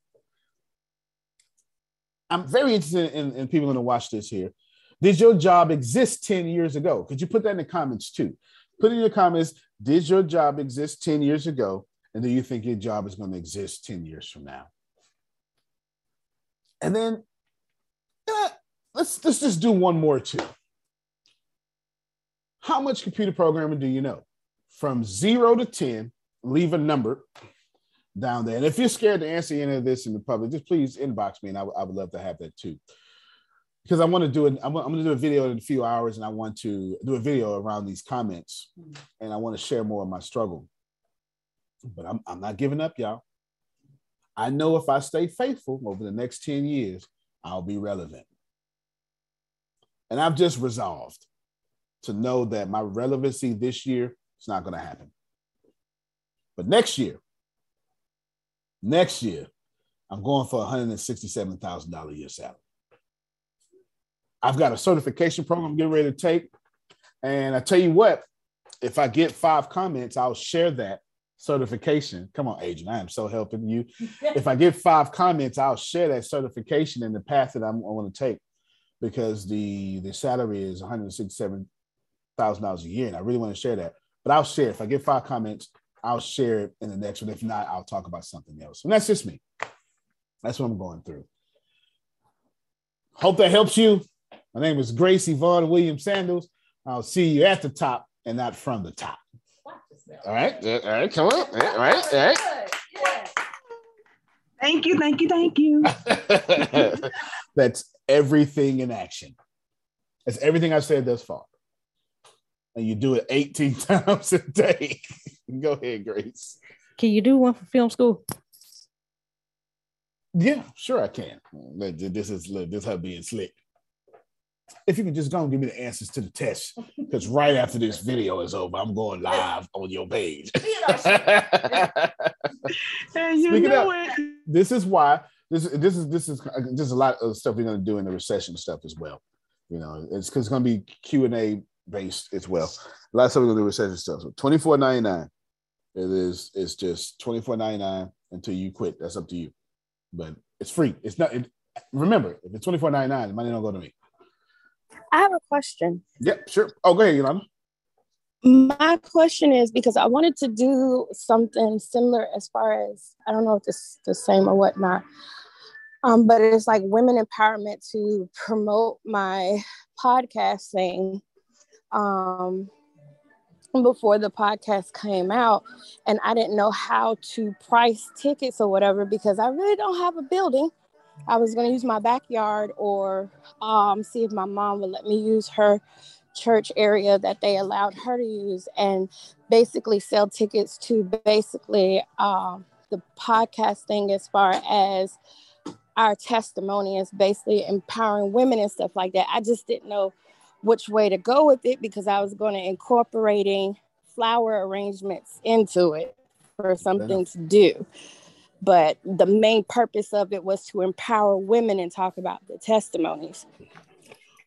I'm very interested in, in people going to watch this here. Did your job exist 10 years ago? Could you put that in the comments too? Put in your comments, did your job exist 10 years ago? And do you think your job is going to exist 10 years from now? And then let's, let's just do one more too. How much computer programming do you know? From zero to 10, leave a number down there. And if you're scared to answer any of this in the public, just please inbox me and I, w- I would love to have that too. Because I want to do it, I'm, I'm going to do a video in a few hours and I want to do a video around these comments and I want to share more of my struggle. But I'm, I'm not giving up, y'all. I know if I stay faithful over the next 10 years, I'll be relevant. And I've just resolved to know that my relevancy this year is not going to happen. But next year, next year, I'm going for $167,000 a year salary. I've got a certification program I'm getting ready to take. And I tell you what, if I get five comments, I'll share that certification. Come on, agent, I am so helping you. <laughs> if I get five comments, I'll share that certification in the path that I'm, I want to take because the the salary is $167,000 a year. And I really want to share that. But I'll share. If I get five comments, I'll share it in the next one. If not, I'll talk about something else. And that's just me. That's what I'm going through. Hope that helps you. My name is Grace Yvonne William Sandals. I'll see you at the top and not from the top. All right. All right. Come on. All right. All right. Thank you. Thank you. Thank you. <laughs> <laughs> That's everything in action. That's everything I've said thus far. And you do it 18 <laughs> times a day. <laughs> Go ahead, Grace. Can you do one for film school? Yeah, sure I can. This is this is her being slick. If you can just go and give me the answers to the test, because right after this video is over, I'm going live on your page. <laughs> and you Speaking know of- it. this is why this this is this is uh, just a lot of stuff we're going to do in the recession stuff as well. You know, it's because it's going to be Q and A based as well. A lot of stuff we're going to do recession stuff. So twenty four ninety nine. It is it's just twenty four ninety nine until you quit. That's up to you, but it's free. It's not. It, remember, if it's twenty four ninety nine, the money don't go to me. I have a question. Yep, sure. Oh, go ahead, Yolanda. My question is because I wanted to do something similar as far as I don't know if it's the same or whatnot. Um, but it's like women empowerment to promote my podcasting um, before the podcast came out. And I didn't know how to price tickets or whatever because I really don't have a building. I was going to use my backyard or um, see if my mom would let me use her church area that they allowed her to use and basically sell tickets to basically um, the podcasting as far as our testimony is basically empowering women and stuff like that. I just didn't know which way to go with it because I was going to incorporating flower arrangements into it for something to do. But the main purpose of it was to empower women and talk about the testimonies.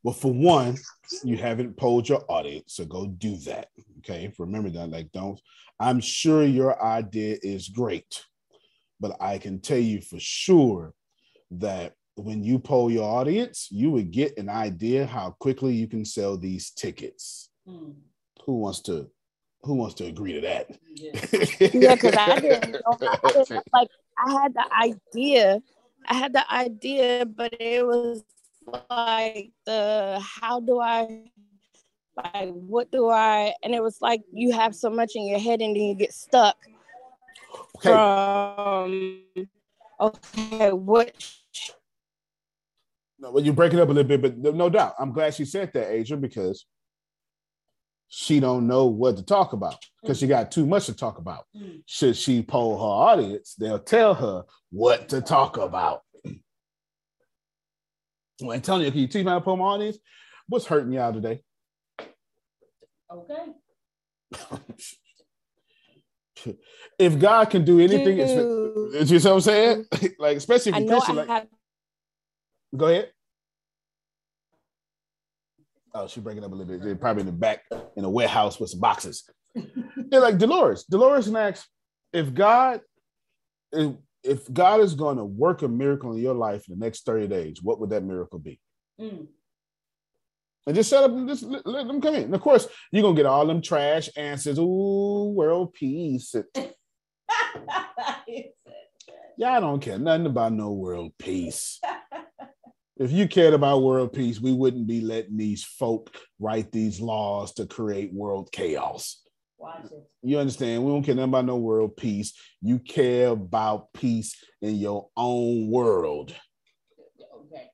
Well, for one, you haven't polled your audience, so go do that. Okay. Remember that. Like, don't, I'm sure your idea is great, but I can tell you for sure that when you poll your audience, you would get an idea how quickly you can sell these tickets. Hmm. Who wants to who wants to agree to that? yeah, because I <laughs> didn't know. I didn't like I had the idea, I had the idea, but it was like the how do I like what do I and it was like you have so much in your head and then you get stuck from okay what No, well, you break it up a little bit, but no- no doubt. I'm glad she said that, Adrian, because she don't know what to talk about because she got too much to talk about. Mm. Should she poll her audience, they'll tell her what to talk about. Well, Antonio, can you teach me how to poll my audience? What's hurting y'all today? Okay. <laughs> if God can do anything, Dude. you know what I'm saying? <laughs> like, especially if you're Christian, like, have... go ahead. Oh, she's breaking up a little bit. They're probably in the back in a warehouse with some boxes. <laughs> They're like Dolores. Dolores and asks, if God, if, God is going to work a miracle in your life in the next 30 days, what would that miracle be? Mm. And just set up and just let, let, them come in. And of course, you're gonna get all them trash answers. Ooh, world peace. <laughs> Y'all don't care nothing about no world peace. if you cared about world peace, we wouldn't be letting these folk write these laws to create world chaos. You understand? We don't care nothing about no world peace. You care about peace in your own world. Okay.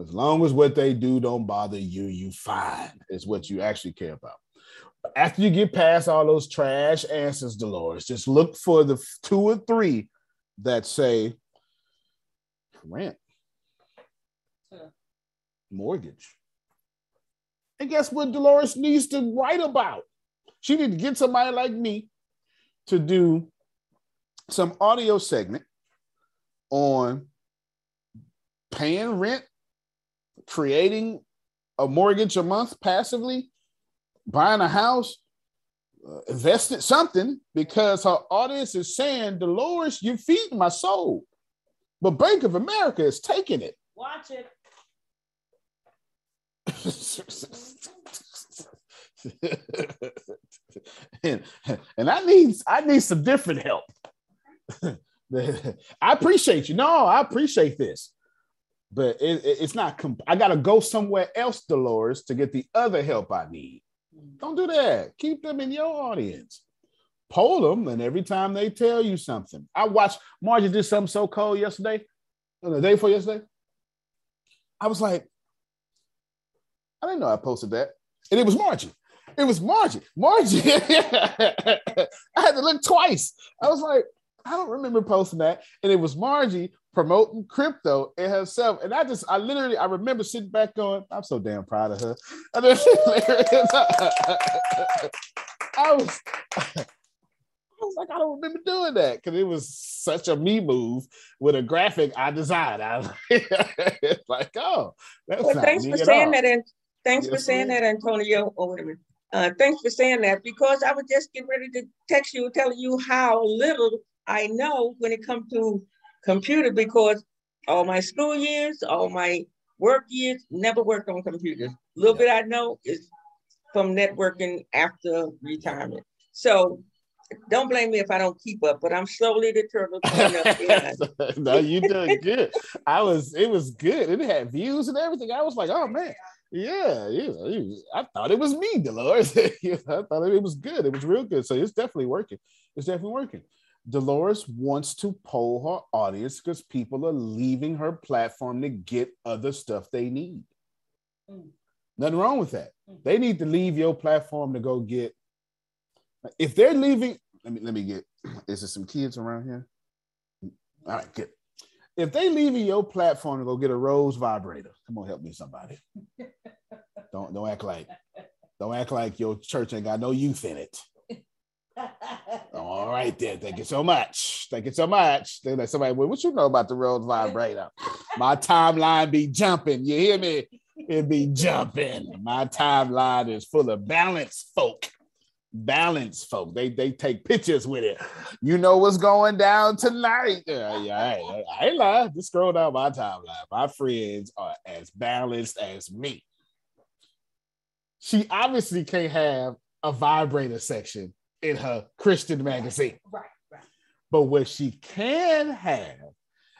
As long as what they do don't bother you, you fine. Is what you actually care about. After you get past all those trash answers, Dolores, just look for the two or three that say rent, mortgage. And guess what Dolores needs to write about? She needs to get somebody like me to do some audio segment on paying rent creating a mortgage a month passively, buying a house, uh, investing something because her audience is saying, Dolores, you're feeding my soul. But Bank of America is taking it. Watch it. <laughs> and, and I need I need some different help. <laughs> I appreciate you. No, I appreciate this but it, it, it's not. Comp- I got to go somewhere else, Dolores, to get the other help I need. Don't do that. Keep them in your audience. Poll them, and every time they tell you something, I watched Margie did something so cold yesterday, uh, the day before yesterday. I was like, I didn't know I posted that, and it was Margie. It was Margie. Margie. <laughs> I had to look twice. I was like, I don't remember posting that. And it was Margie promoting crypto and herself. And I just, I literally, I remember sitting back going, I'm so damn proud of her. I <laughs> was, I was like, I don't remember doing that because it was such a me move with a graphic I designed. I was <laughs> like, oh, that's well, thanks for saying all. that. And thanks yes, for saying that, Antonio. Oh, wait a minute. Uh, thanks for saying that because I was just getting ready to text you, telling you how little I know when it comes to computer because all my school years, all my work years, never worked on computers. A little bit I know is from networking after retirement. So don't blame me if I don't keep up, but I'm slowly the turtle. <laughs> no, you doing good. I was, it was good. It had views and everything. I was like, oh man, yeah, yeah. I thought it was me, Dolores. <laughs> I thought it was good. It was real good. So it's definitely working. It's definitely working. Dolores wants to poll her audience because people are leaving her platform to get other stuff they need. Mm. Nothing wrong with that. Mm. They need to leave your platform to go get. If they're leaving, let me let me get. <clears throat> Is there some kids around here? All right, good. If they leaving your platform to go get a Rose vibrator, come on, help me, somebody. <laughs> don't don't act like don't act like your church ain't got no youth in it. <laughs> All right, then. Thank you so much. Thank you so much. Then like somebody, well, what you know about the Rose vibrator? My timeline be jumping. You hear me? It be jumping. My timeline is full of balanced folk. Balanced folk. They they take pictures with it. You know what's going down tonight? Yeah, yeah. I, I ain't lying. Just scroll down my timeline. My friends are as balanced as me. She obviously can't have a vibrator section in her Christian magazine. Right, right. But what she can have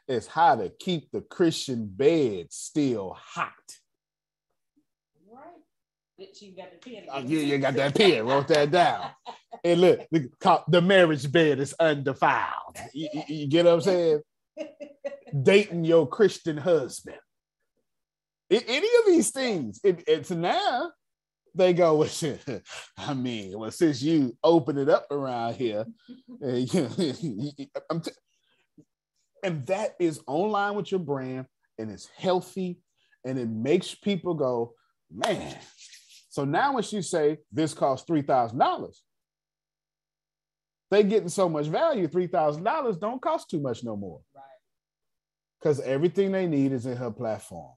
is how to keep the Christian bed still hot. She got the pen. Oh, yeah, you got that pen. Wrote that <laughs> down. and look, the, the marriage bed is undefiled. You, you, you get what I'm saying? Dating your Christian husband. any of these things, it, it's now they go, well, I mean, well, since you open it up around here, <laughs> and that is online with your brand and it's healthy and it makes people go, man, So now when she say this costs three thousand dollars, they getting so much value. Three thousand dollars don't cost too much no more. Right. Because everything they need is in her platform.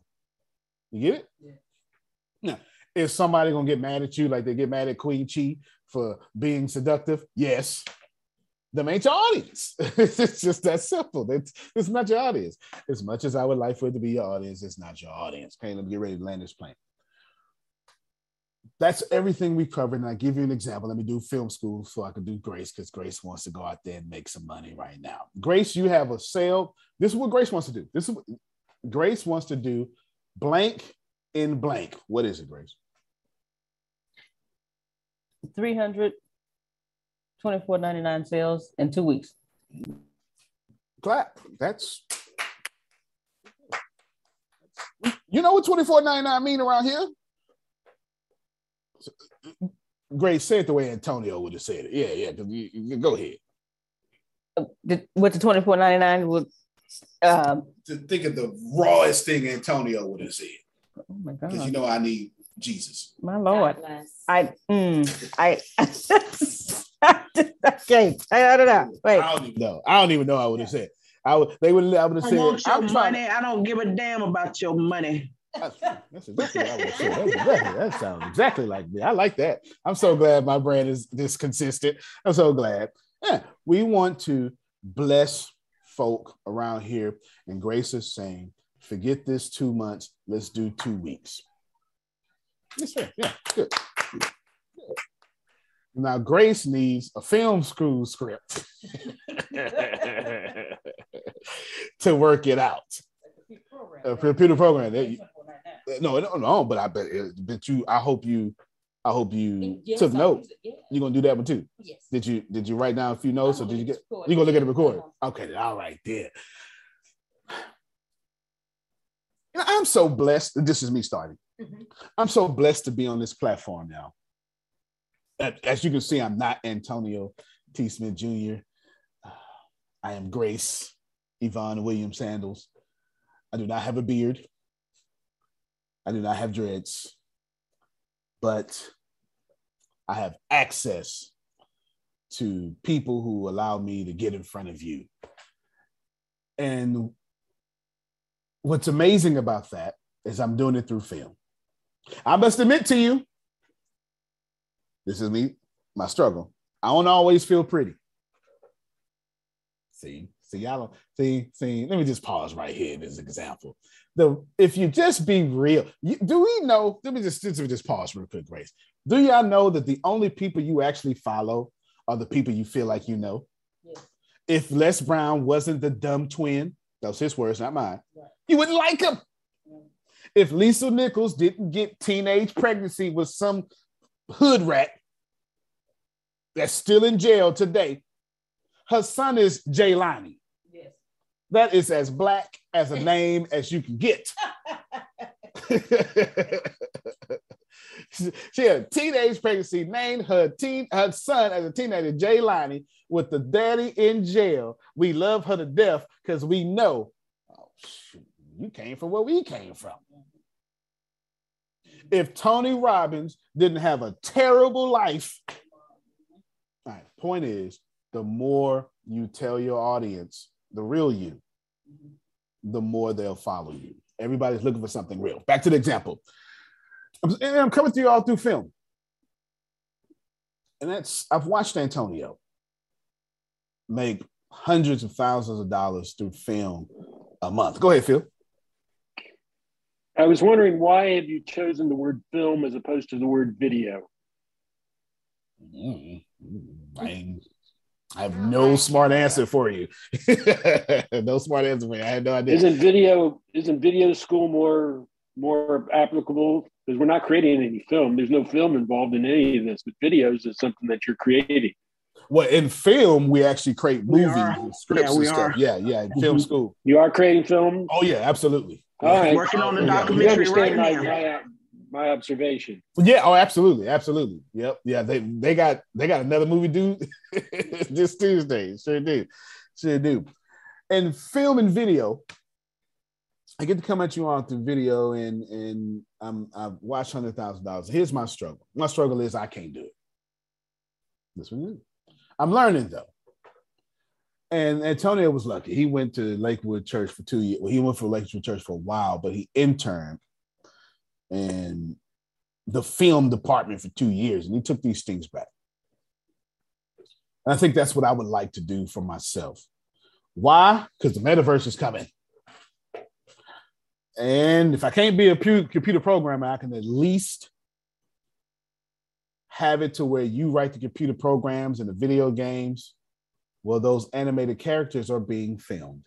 You get it? Yeah. Now, is somebody gonna get mad at you like they get mad at Queen Chi for being seductive? Yes. Them ain't your audience. <laughs> it's just that simple. It's, it's not your audience. As much as I would like for it to be your audience, it's not your audience. Okay, let me get ready to land this plane that's everything we covered. And I give you an example. Let me do film school so I can do Grace because Grace wants to go out there and make some money right now. Grace, you have a sale. This is what Grace wants to do. This is what Grace wants to do blank in blank. What is it, Grace? 324.99 sales in two weeks. Clap. That's you know what 24.99 mean around here? Grace, say it the way Antonio would have said it. Yeah, yeah. You, you, go ahead. The, with the twenty four ninety nine would. Um, to think of the rawest thing Antonio would have said. Oh my god! Because you know I need Jesus. My Lord, I mm, I. <laughs> okay, I don't know. Wait, I don't even know. I don't even know. I would have said. I would. They would. I would have said. Want your I'm money. Trying, I don't give a damn about your money. That's, that's exactly what I say. Exactly, that sounds exactly like me. I like that. I'm so glad my brand is this consistent. I'm so glad. Yeah, we want to bless folk around here. And Grace is saying, forget this two months. Let's do two weeks. Yes, sir. Yeah, good. good. Now, Grace needs a film school script <laughs> to work it out. A computer program. No, no, no. But I bet, but you. I hope you. I hope you yes, took notes. Yeah. You're gonna do that one too. Yes. Did you Did you write down a few notes, or did you get? You gonna look at the recording? Okay, all right, there. I'm so blessed. This is me starting. Mm-hmm. I'm so blessed to be on this platform now. As you can see, I'm not Antonio T. Smith Jr. I am Grace Yvonne Williams Sandals. I do not have a beard. I do not have dreads, but I have access to people who allow me to get in front of you. And what's amazing about that is I'm doing it through film. I must admit to you, this is me, my struggle. I don't always feel pretty. See, see, y'all don't see, see, let me just pause right here in this example the if you just be real, you, do we know? Let me just let me just pause real quick, Grace. Do y'all know that the only people you actually follow are the people you feel like you know? Yes. If Les Brown wasn't the dumb twin, that was his words, not mine. Right. You wouldn't like him. If Lisa Nichols didn't get teenage pregnancy with some hood rat that's still in jail today, her son is Jelani. That is as black as a <laughs> name as you can get. <laughs> she had a teenage pregnancy, named her teen her son as a teenager, Jelani, with the daddy in jail. We love her to death because we know oh, shoot, you came from where we came from. If Tony Robbins didn't have a terrible life, all right, point is the more you tell your audience the real you, the more they'll follow you. Everybody's looking for something real. Back to the example. I'm, I'm coming to you all through film. And that's, I've watched Antonio make hundreds of thousands of dollars through film a month. Go ahead, Phil. I was wondering why have you chosen the word film as opposed to the word video? Mm-hmm. I, I have no smart answer for you. <laughs> no smart answer for you. I had no idea. Isn't video isn't video school more more applicable? Because we're not creating any film. There's no film involved in any of this, but videos is something that you're creating. Well, in film, we actually create movies and scripts yeah, and stuff. Are. Yeah, yeah, in film mm-hmm. school. You are creating film? Oh yeah, absolutely. All right. Working on the documentary right now. My, my observation. Yeah. Oh, absolutely, absolutely. Yep. Yeah. They they got they got another movie due <laughs> this Tuesday. Sure do. Sure do. And film and video. I get to come at you on through video and and I'm I've watched hundred thousand dollars. Here's my struggle. My struggle is I can't do it. This one. I'm learning though. And Antonio was lucky. He went to Lakewood Church for two years. Well, he went for Lakewood Church for a while, but he interned in the film department for two years, and he took these things back. And I think that's what I would like to do for myself. Why? Because the metaverse is coming. And if I can't be a computer programmer, I can at least have it to where you write the computer programs and the video games. Well, those animated characters are being filmed.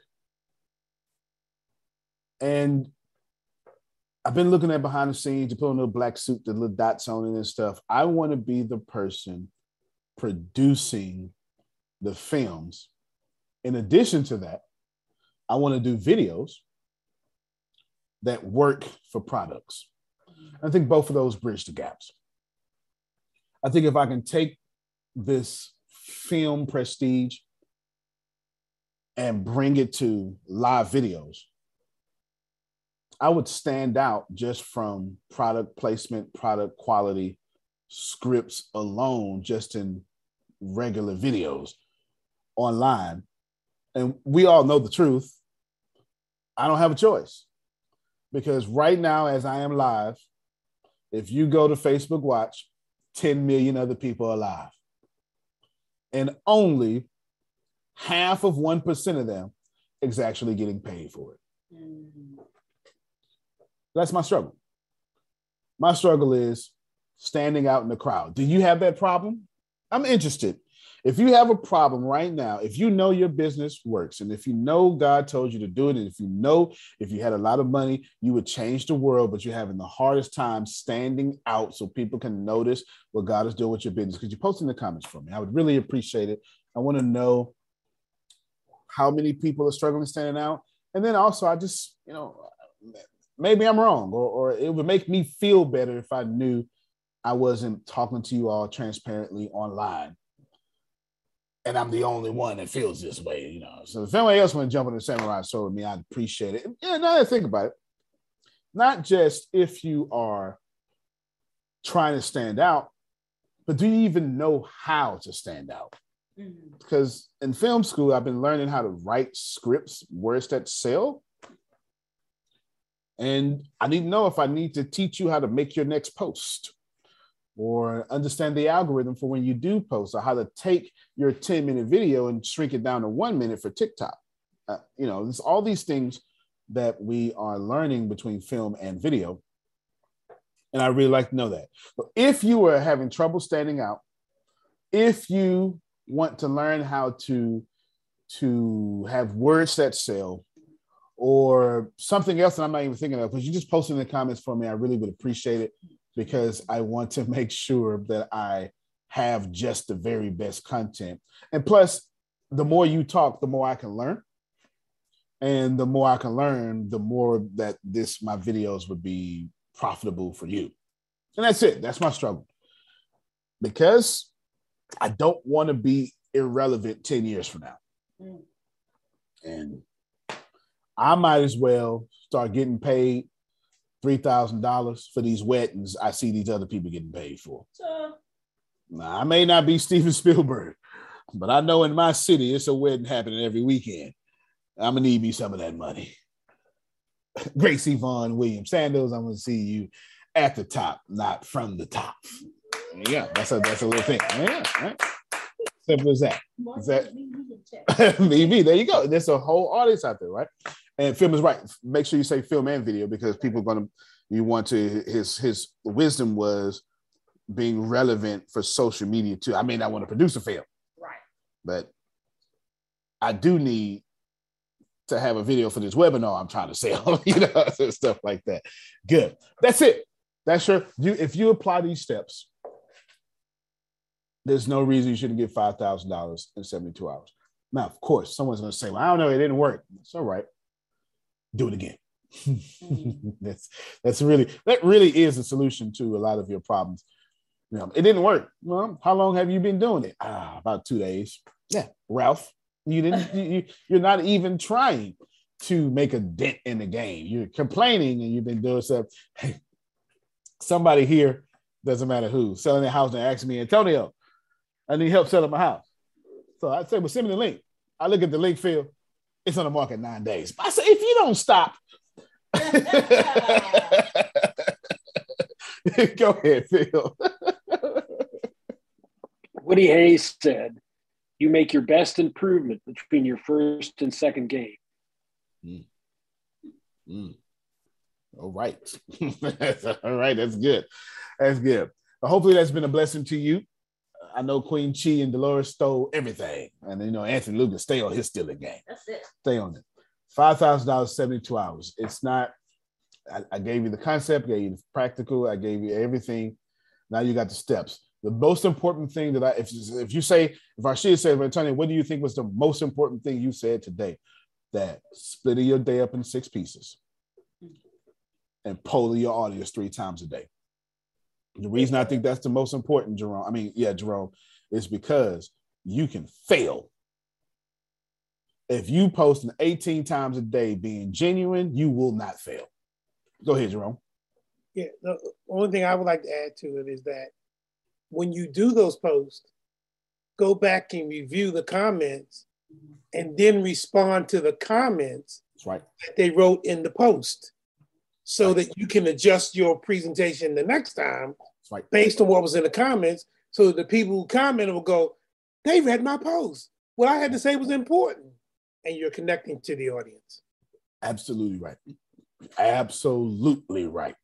And I've been looking at behind the scenes, you put on a little black suit, the little dots on it and stuff. I want to be the person producing the films. In addition to that, I want to do videos that work for products. I think both of those bridge the gaps. I think if I can take this film prestige and bring it to live videos, I would stand out just from product placement, product quality, scripts alone, just in regular videos online. And we all know the truth. I don't have a choice because right now, as I am live, if you go to Facebook Watch, 10 million other people are live. And only half of 1% of them is actually getting paid for it. Mm-hmm. That's my struggle. My struggle is standing out in the crowd. Do you have that problem? I'm interested. If you have a problem right now, if you know your business works, and if you know God told you to do it, and if you know if you had a lot of money, you would change the world, but you're having the hardest time standing out so people can notice what God is doing with your business, because you post in the comments for me. I would really appreciate it. I want to know how many people are struggling standing out. And then also, I just, you know, maybe I'm wrong, or, or it would make me feel better if I knew I wasn't talking to you all transparently online and I'm the only one that feels this way, you know. So if anybody else want to jump on the samurai sword with me, I'd appreciate it. Yeah, now that I think about it, not just if you are trying to stand out, but do you even know how to stand out? Mm-hmm. Because in film school, I've been learning how to write scripts, words that sell. And I need to know if I need to teach you how to make your next post or understand the algorithm for when you do post or how to take your 10 minute video and shrink it down to one minute for TikTok. Uh, you know, there's all these things that we are learning between film and video. And I really like to know that. But if you are having trouble standing out, if you want to learn how to to have words that sell or something else that I'm not even thinking of, because you just post in the comments for me, I really would appreciate it because I want to <laughs> make sure that I have just the very best content. And plus, the more you talk, the more I can learn. And the more I can learn, the more that this my videos would be profitable for you. And that's it. That's my struggle. Because I don't want to be irrelevant 10 years from now. Mm. And I might as well start getting paid three thousand dollars for these weddings I see these other people getting paid for. now, I may not be Steven Spielberg, but I know in my city it's a wedding happening every weekend. I'm gonna need me some of that money. <laughs> Grace Yvonne Williams Sandals, I'm gonna see you at the top, not from the top. Yeah, that's a that's a little thing. Yeah, right. Simple as that. Is that <laughs> me? There you go. There's a whole audience out there, right? And film is right. Make sure you say film and video because people are gonna you want to his his wisdom was being relevant for social media too. I may not want to produce a film, right? But I do need to have a video for this webinar I'm trying to sell, <laughs> you know, <laughs> stuff like that. Good. That's it. That's your you if you apply these steps, there's no reason you shouldn't get five thousand dollars in 72 hours. Now, of course, someone's gonna say, Well, I don't know, it didn't work. It's all right do it again. Mm-hmm. <laughs> that's that's really that really is a solution to a lot of your problems. You know, it didn't work. Well, how long have you been doing it? Ah, about two days. Yeah, Ralph, you didn't. <laughs> you, you're not even trying to make a dent in the game. You're complaining, and you've been doing stuff. Hey, somebody here, doesn't matter who, selling their house and asking me, Antonio, I need help selling my house. So I say, well, send me the link. I look at the link field, it's on the market nine days. I say, if you don't stop, <laughs> go ahead, Phil. Woody Hayes said, you make your best improvement between your first and second game. Mm. Mm. All right. <laughs> All right. That's good. That's good. But hopefully that's been a blessing to you. I know Queen Chi and Dolores stole everything. And you know, Anthony Lucas, stay on his stealing game. That's it. Stay on it. Five thousand dollars, 72 hours. It's not, I, I, gave you the concept, gave you the practical, I gave you everything. Now you got the steps. The most important thing that I, if, if you say, if Rashid said, Antonio, what do you think was the most important thing you said today? That splitting your day up in six pieces and polling your audience three times a day. The reason I think that's the most important, Jerome, I mean, yeah, Jerome, is because you can fail. If you post an 18 times a day being genuine, you will not fail. Go ahead, Jerome. Yeah, the only thing I would like to add to it is that when you do those posts, go back and review the comments and then respond to the comments That's right. that they wrote in the post so that you can adjust your presentation the next time right. based on what was in the comments. So that the people who commented will go, they read my post. What I had to say was important. And you're connecting to the audience. Absolutely right. Absolutely right.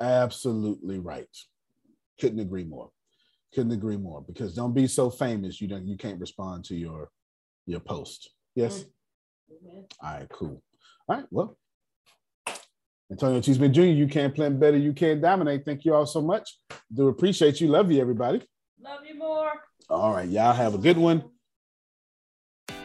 Absolutely right. Couldn't agree more. Couldn't agree more. Because don't be so famous you don't you can't respond to your your post. Yes. Mm-hmm. All right, cool. All right, well, Antonio T. Smith Jr., you can't plan better, you can't dominate. Thank you all so much. Do appreciate you. Love you, everybody. Love you more. All right, y'all have a good one.